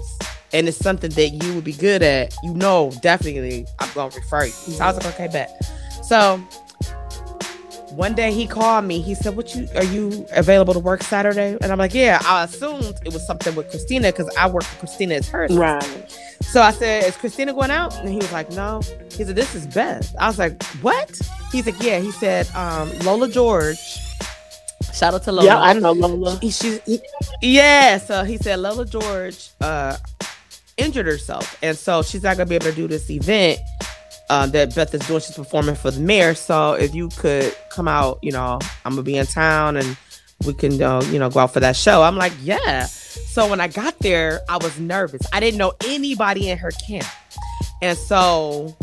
and it's something that you would be good at, you know, definitely I'm gonna refer you. So I was like, okay, bet. So one day he called me. He said, "What you are you available to work Saturday?" And I'm like, "Yeah." I assumed it was something with Christina because I work with Christina as her. Right. So I said, "Is Christina going out?" And he was like, "No." He said, "This is Beth." I was like, "What?" He's like, "Yeah." He said, um, "Lola George." Shout out to Lola. Yeah, I know Lola. He, she's, he- yeah, so he said Lola George uh, injured herself, and so she's not gonna be able to do this event uh, that Beth is doing. She's performing for the mayor. So if you could come out, you know, I'm gonna be in town, and we can, uh, you know, go out for that show. I'm like, yeah. So when I got there, I was nervous. I didn't know anybody in her camp, and so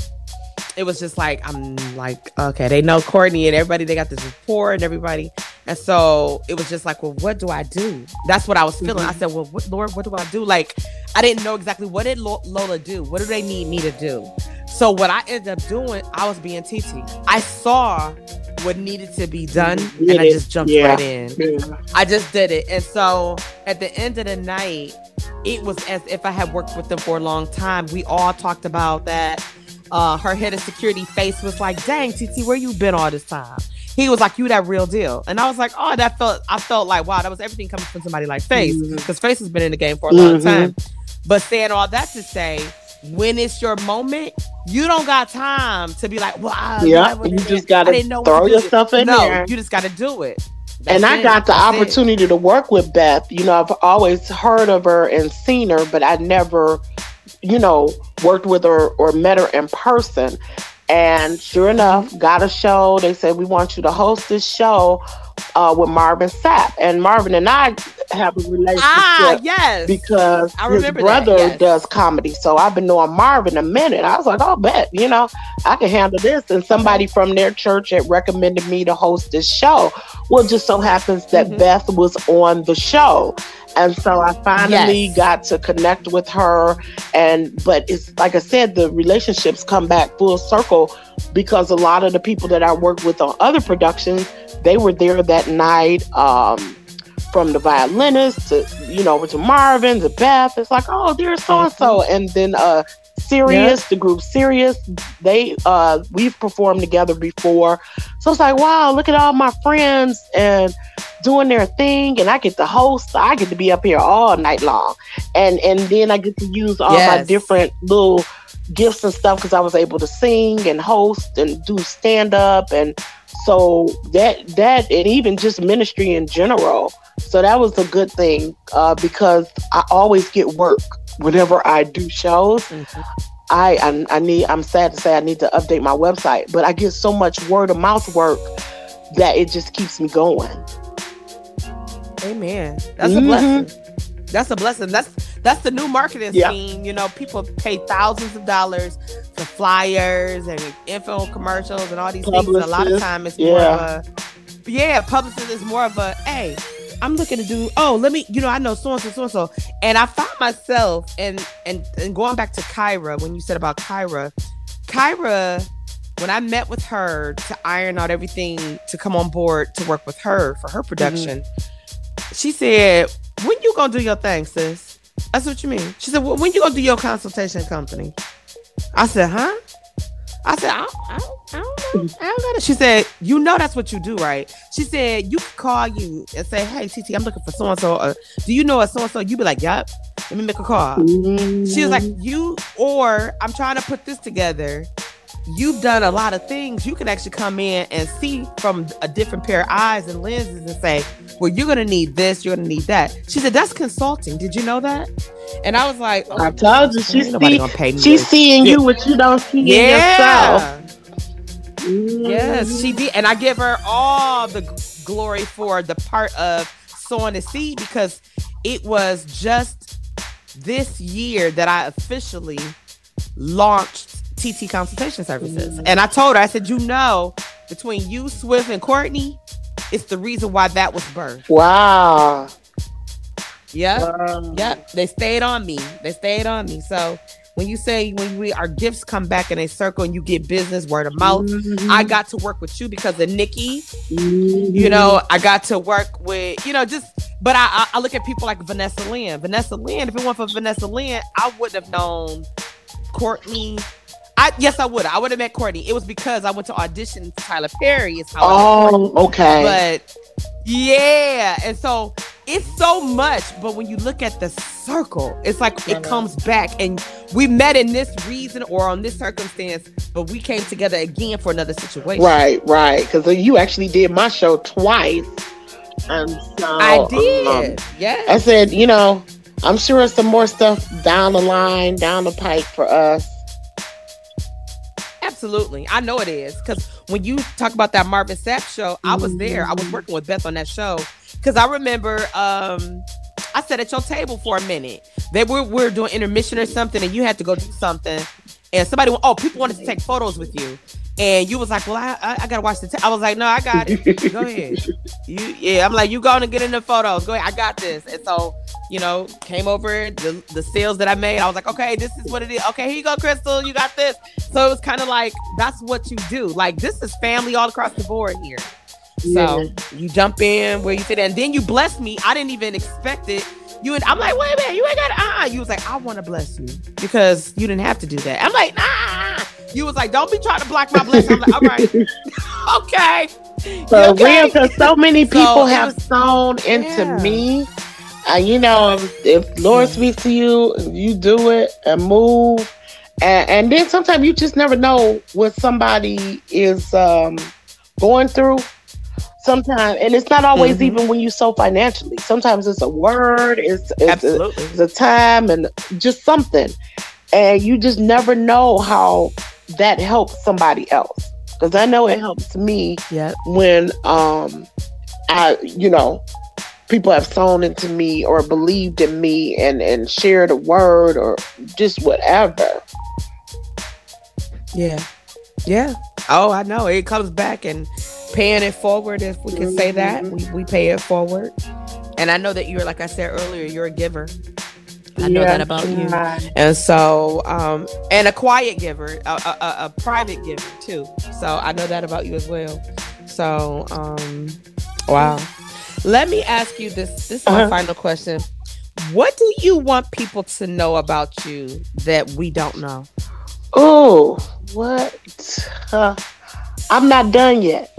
it was just like I'm like, okay, they know Courtney and everybody. They got this rapport and everybody. And so it was just like, well, what do I do? That's what I was feeling. I mm-hmm. said, well, what, Lord, what do I do? Like, I didn't know exactly what did Lola do. What do they need me to do? So what I ended up doing, I was being TT. I saw what needed to be done, and I just jumped Yeah. right in. Yeah. I just did it. And so at the end of the night, it was as if I had worked with them for a long time. We all talked about that. Uh, her head of security face was like, dang, TT, where you been all this time? He was like, you that real deal. And I was like, oh, that felt, I felt like, wow, that was everything coming from somebody like Face. Because Face has been in the game for a long Mhm. time. But saying all that to say, when it's your moment, you don't got time to be like, well, I, Yeah, I you just gotta I didn't know what throw to do. yourself in no, there. you just got to do it. and That's I it. got the That's it. opportunity to work with Beth. You know, I've always heard of her and seen her, but I never, you know, worked with her or met her in person. And sure enough, got a show. They said, We want you to host this show uh, with Marvin Sapp. And Marvin and I have a relationship Ah, yes. because I his that, brother yes. does comedy. So I've been knowing Marvin a minute. I was like, I'll bet, you know, I can handle this. And somebody from their church had recommended me to host this show. Well, it just so happens that Mhm. Beth was on the show. And so I finally Yes. got to connect with her. And, but it's like I said, the relationships come back full circle because a lot of the people that I worked with on other productions, they were there that night. Um, from the violinist to you know to Marvin to Beth. It's like, oh, there's so and so, and then uh Sirius, the group Serious, they uh we've performed together before. So it's like, wow, look at all my friends and doing their thing and I get to host. I get to be up here all night long. And and then I get to use all my different little gifts and stuff because I was able to sing and host and do stand up and so that that and even just ministry in general so that was a good thing uh, because I always get work whenever I do shows. Mhm. I, I I need. I'm sad to say I need to update my website, but I get so much word of mouth work that it just keeps me going. Amen. That's a Mhm. blessing. That's a blessing. That's that's the new marketing Yeah. scheme. You know, people pay thousands of dollars for flyers and info commercials and all these things. And a lot of time it's more yeah. of a yeah, publicist is more of a hey, I'm looking to do. Oh, let me. You know, I know so and so, so and so, and I found myself and and and going back to Kyra when you said about Kyra, Kyra. When I met with her to iron out everything to come on board to work with her for her production, mm-hmm. she said, "When you gonna do your thing, sis?" That's what you mean. She said, "Well, when you gonna do your consultation company?" I said, "Huh?" I said, I don't, I don't, I don't know. I don't got it. She said, you know that's what you do, right? She said, you call you and say, hey, TT, I'm looking for so and so. Do you know a so and so? You be like, yep. Let me make a call. Mm-hmm. She was like, you or I'm trying to put this together. You've done a lot of things. You can actually come in and see from a different pair of eyes and lenses and say, well, you're gonna need this, you're gonna need that. She said, that's consulting. Did you know that? And I was like, oh, I told you, she's, see, she's seeing you what you don't see yeah. in yourself. Yes, she mm-hmm. did. And I give her all the glory for the part of sowing the seed because it was just this year that I officially launched TT consultation services. And I told her, I said, you know, between you, Swift, and Courtney, it's the reason why that was birthed. Wow. Yeah. Wow. Yep. They stayed on me. They stayed on me. So when you say when we our gifts come back in a circle and you get business word of mouth, mm-hmm. I got to work with you because of Nikki. Mm-hmm. You know, I got to work with you know just. But I, I look at people like Vanessa Lynn. Vanessa Lynn. If it weren't for Vanessa Lynn, I wouldn't have known Courtney. I yes, I would. I would have met Courtney. It was because I went to audition for Tyler Perry. Is how. Oh, okay. But yeah, and so it's so much, but when you look at the circle, it's like it comes back. And we met in this reason or on this circumstance, but we came together again for another situation. Right, right. Because you actually did my show twice. And so I did. Um, yeah. I said, you know, I'm sure some more stuff down the line, down the pike for us. Absolutely. I know it is. Because when you talk about that Marvin Sapp show, I was there. I was working with Beth on that show because I remember um, I sat at your table for a minute. They were we were doing intermission or something, and you had to go do something. And somebody, oh, people wanted to take photos with you, and you was like, "Well, I, I, I gotta watch the." T-. I was like, "No, I got it. Go [LAUGHS] ahead." You, yeah, I'm like, "You going to get in the photos? Go ahead. I got this." And so, you know, came over the the sales that I made. I was like, "Okay, this is what it is. Okay, here you go, Crystal. You got this." So it was kind of like that's what you do. Like this is family all across the board here. So yeah. you jump in where you fit, and then you bless me. I didn't even expect it. You and I'm like, wait a minute, you ain't got ah. Uh-uh. You was like, I want to bless you because you didn't have to do that. I'm like, nah. You was like, don't be trying to block my blessing. I'm like, all right, [LAUGHS] okay. So okay? real, because so many people so have was, sown into yeah. me. Uh, you know, if, if Lord speaks to you, you do it and move. And, and then sometimes you just never know what somebody is um, going through sometimes and it's not always mm-hmm. even when you sow financially sometimes it's a word it's, it's, a, it's a time and just something and you just never know how that helps somebody else. Because i know it helps me when um i you know people have sown into me or believed in me and and shared a word or just whatever. Yeah. Yeah. Oh i know. It comes back and paying it forward, if we can say that. We, we pay it forward. And I know that you're, like I said earlier, you're a giver. I know that about you. And so, um, and a quiet giver, a, a, a, private giver too. So I know that about you as well. So, um, wow. Let me ask you this. This is uh-huh. my final question. What do you want people to know about you that we don't know? Oh, what? Uh, I'm not done yet.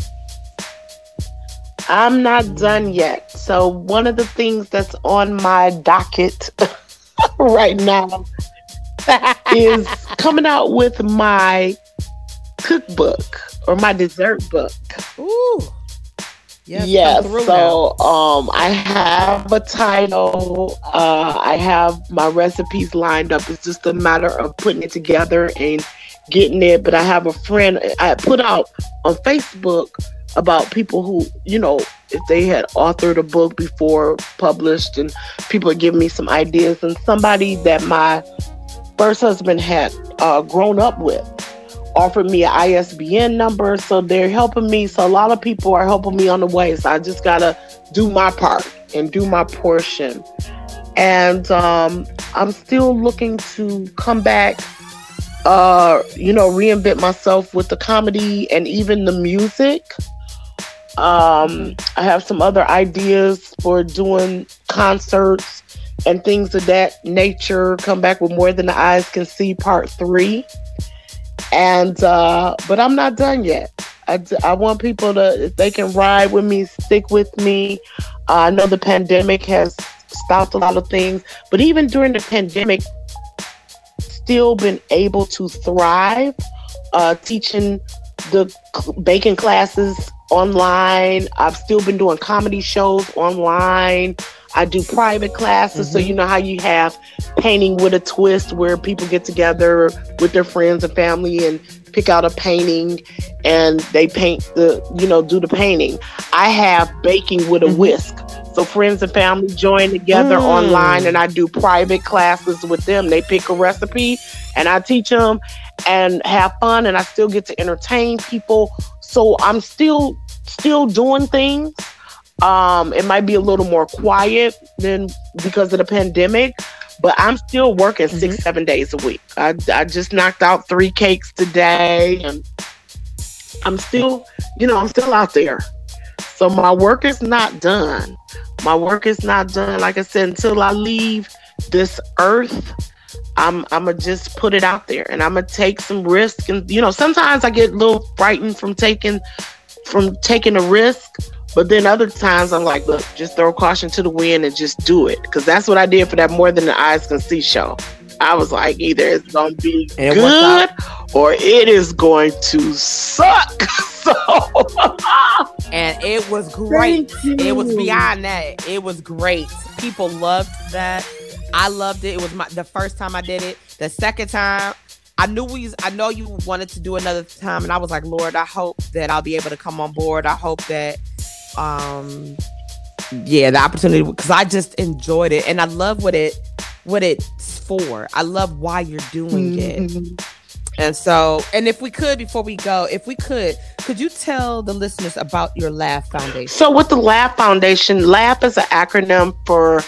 I'm not done yet. So, one of the things that's on my docket [LAUGHS] [LAUGHS] right now is coming out with my cookbook or my dessert book. Ooh. Yes, yes. so um, I have a title. Uh, I have my recipes lined up. It's just a matter of putting it together and getting it. But I have a friend I put out on Facebook about people who, you know, if they had authored a book before published and people had given me some ideas and somebody that my first husband had uh, grown up with offered me an ISBN number. So they're helping me. So a lot of people are helping me on the way. So I just got to do my part. and do my portion. And um, I'm still looking to come back, uh, you know, reinvent myself with the comedy and even the music. Um, I have some other ideas for doing concerts and things of that nature. Come back with more than the eyes can see, part three. And uh, but I'm not done yet. I, I want people to if they can ride with me, stick with me. Uh, I know the pandemic has stopped a lot of things, but even during the pandemic, still been able to thrive. Uh, teaching the baking classes online. I've still been doing comedy shows online. I do private classes. Mm-hmm. So, you know how you have painting with a twist where people get together with their friends and family and pick out a painting and they paint the, you know, do the painting. I have baking with a mm-hmm. whisk. So friends and family join together mm. online and I do private classes with them. They pick a recipe and I teach them and have fun and I still get to entertain people. So I'm still still doing things um, it might be a little more quiet than because of the pandemic, but I'm still working mm-hmm. six, seven days a week. I, I just knocked out three cakes today and I'm still, you know, I'm still out there. So my work is not done. My work is not done. Like I said, until I leave this earth, I'm I'm gonna just put it out there and I'm gonna take some risk. And you know, sometimes I get a little frightened from taking from taking a risk but then other times I'm like, look, just throw caution to the wind and just do it. Because that's what I did for that More Than the Eyes Can See show. I was like, either it's going to be and good or it is going to suck. [LAUGHS] so. [LAUGHS] and it was great. It was beyond that. It was great. People loved that. I loved it. It was my the first time I did it. The second time, I knew we I know you wanted to do another time and I was like, Lord, I hope that I'll be able to come on board. I hope that um yeah the opportunity because i just enjoyed it and i love what it what it's for i love why you're doing mm-hmm. it and so and if we could before we go if we could could you tell the listeners about your laugh foundation so with the laugh foundation laugh is an acronym for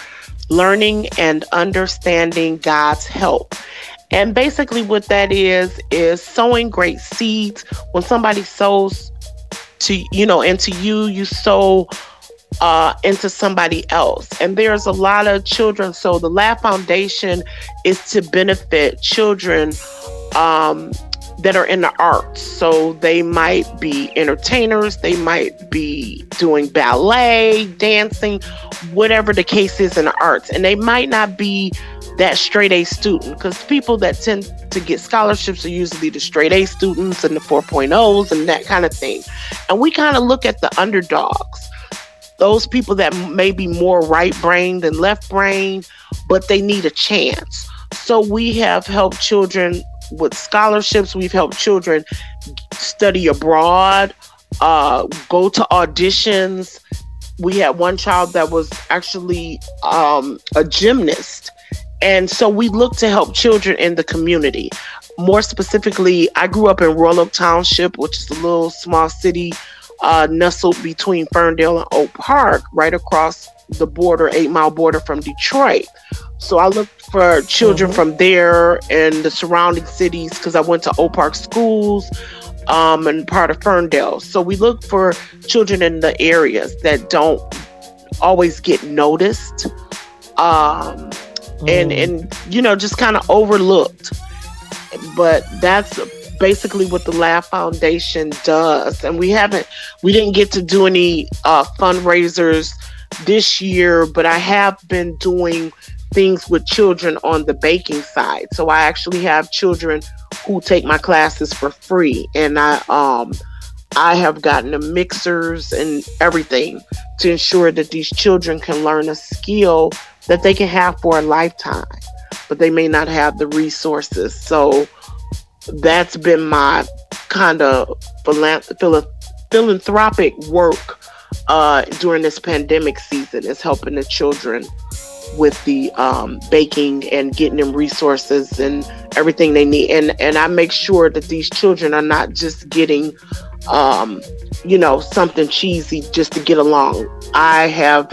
learning and understanding god's help. And basically what that is is sowing great seeds. When somebody sows to you know into you you sow uh, into somebody else. And there's a lot of children. So the laugh foundation is to benefit children um, that are in the arts so they might be entertainers they might be doing ballet dancing whatever the case is in the arts and they might not be that straight A student because people that tend to get scholarships are usually the straight A students and the 4.0s and that kind of thing. And we kind of look at the underdogs, those people that may be more right brain than left brain, but they need a chance. So we have helped children with scholarships, we've helped children study abroad, uh, go to auditions. We had one child that was actually um, a gymnast and so we look to help children in the community. More specifically, I grew up in Royal Oak Township, which is a little small city uh, nestled between Ferndale and Oak Park, right across the border, eight mile border from Detroit. So I looked for children mm-hmm. from there and the surrounding cities because I went to Oak Park schools um, and part of Ferndale. So we look for children in the areas that don't always get noticed. Um, and mm. and you know just kind of overlooked but that's basically what the laugh foundation does and we haven't we didn't get to do any uh, fundraisers this year but i have been doing things with children on the baking side so i actually have children who take my classes for free and i um i have gotten the mixers and everything to ensure that these children can learn a skill that they can have for a lifetime, but they may not have the resources. So that's been my kind of philanthropic work uh, during this pandemic season is helping the children with the um, baking and getting them resources and everything they need. And and I make sure that these children are not just getting, um, you know, something cheesy just to get along. I have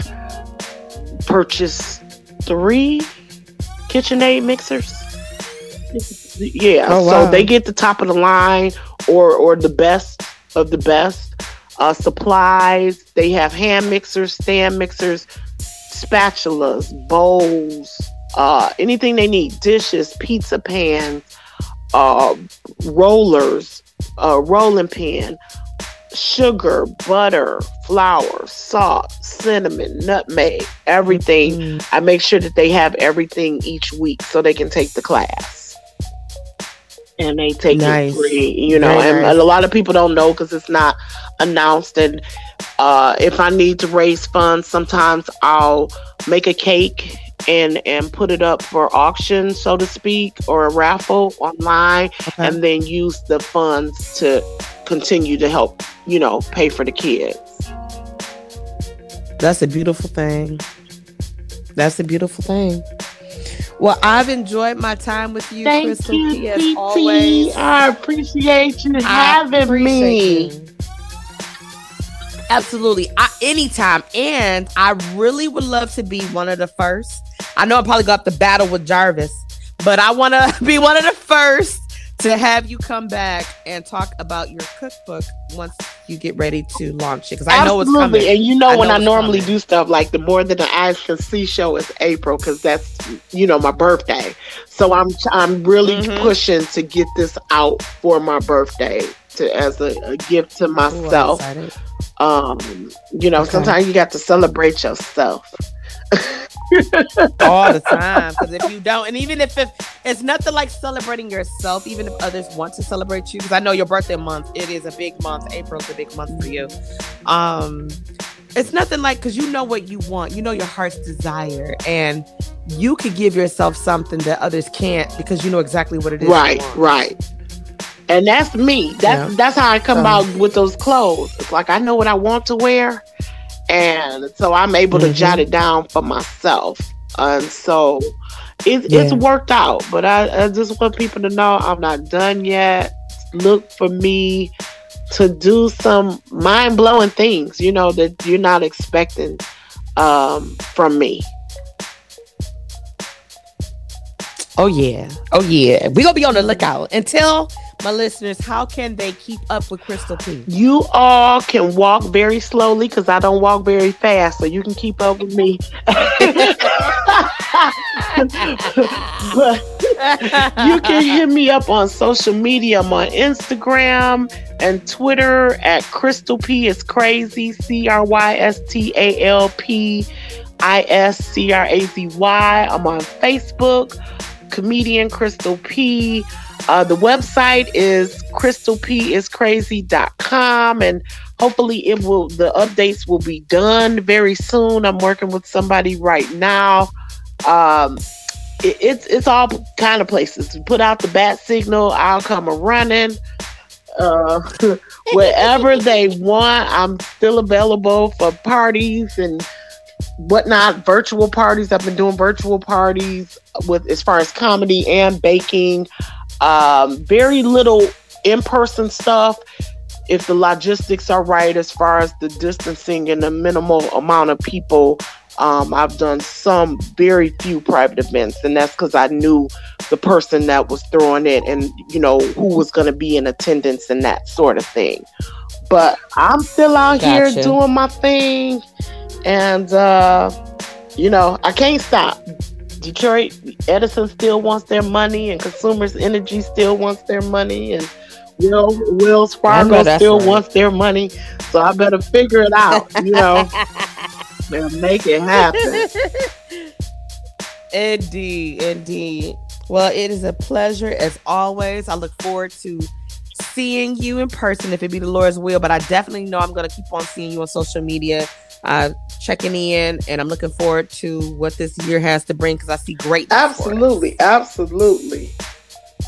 purchased three KitchenAid mixers. Yeah, Oh, so they get the top of the line or or the best of the best. Uh, supplies. They have hand mixers, stand mixers, spatulas, bowls, uh, anything they need. Dishes, pizza pans, uh, rollers, uh, rolling pin, sugar, butter, flour, salt, cinnamon, nutmeg, everything. Mm. I make sure that they have everything each week so they can take the class. And they take Nice. it free, you know. Very and, nice. and a lot of people don't know because it's not announced. And uh, if I need to raise funds, sometimes I'll make a cake and and put it up for auction, so to speak, or a raffle online, Okay. and then use the funds to continue to help, you know, pay for the kids. That's a beautiful thing. That's a beautiful thing. Well, I've enjoyed my time with you, Thank Crystal you, P, as PT. always. I appreciate you I having appreciate me. you. Absolutely. I, anytime. And I really would love to be one of the first. I know I probably got the battle with Jarvis, but I want to [LAUGHS] be one of the first to have you come back and talk about your cookbook once you get ready to launch it. Because I know it's Absolutely. coming. And you know, I when know I normally coming. do stuff like the More Than the Eyes Can See show is April because that's you know my birthday. So I'm I'm really Mhm. pushing to get this out for my birthday to as a, a gift to myself. excited. um, you know, Okay. sometimes you got to celebrate yourself. [LAUGHS] all the time because if you don't and even if it, it's nothing like celebrating yourself even if others want to celebrate you because i know your birthday month it is a big month april's a big month for you um it's nothing like because you know what you want you know your heart's desire and you could give yourself something that others can't because you know exactly what it is Right, right. And that's me. That's Yeah. that's how I come So- out with those clothes. It's like I know what I want to wear, and so I'm able to Mhm. jot it down for myself. And so it, it's worked out. But I, I just want people to know I'm not done yet. Look for me to do some mind blowing things. You know that you're not expecting um, from me. oh yeah oh yeah we're gonna be on the lookout tell my listeners how can they keep up with crystal p You all can walk very slowly because I don't walk very fast, so you can keep up with me. [LAUGHS] but you can hit me up on social media. I'm on Instagram and Twitter at Crystal P is crazy. C R Y S T A L P I S C R A Z Y. I'm on Facebook, comedian Crystal P. Uh, the website is crystalpiscrazy.com and hopefully it will the updates will be done very soon. I'm working with somebody right now. Um, it, it's it's all kind of places. You put out the bat signal, I'll come a running. Uh, [LAUGHS] wherever [LAUGHS] they want, I'm still available for parties and whatnot, virtual parties. I've been doing virtual parties with as far as comedy and baking. Um, very little in-person stuff. If the logistics are right, as far as the distancing and the minimal amount of people, um, I've done some very few private events, and that's because I knew the person that was throwing it, and you know who was going to be in attendance and that sort of thing. But I'm still out here doing my thing, and uh, you know I can't stop. Detroit Edison still wants their money, and Consumers Energy still wants their money, and Will Wells Fargo still right. wants their money. So I better figure it out, you know, [LAUGHS] and make it happen. [LAUGHS] Indeed, indeed. Well, it is a pleasure as always. I look forward to seeing you in person if it be the Lord's will. But I definitely know I'm going to keep on seeing you on social media, uh, checking in, and I'm looking forward to what this year has to bring because I see great. Absolutely, absolutely.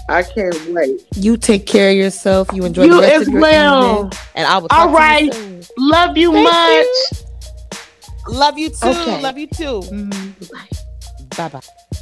I can't wait. You take care of yourself. You enjoy You the rest as of your well. evening, and I will. Talk All to you soon. Love you Thank much. Love you too. Okay. Love you too. Mm, bye. Bye bye.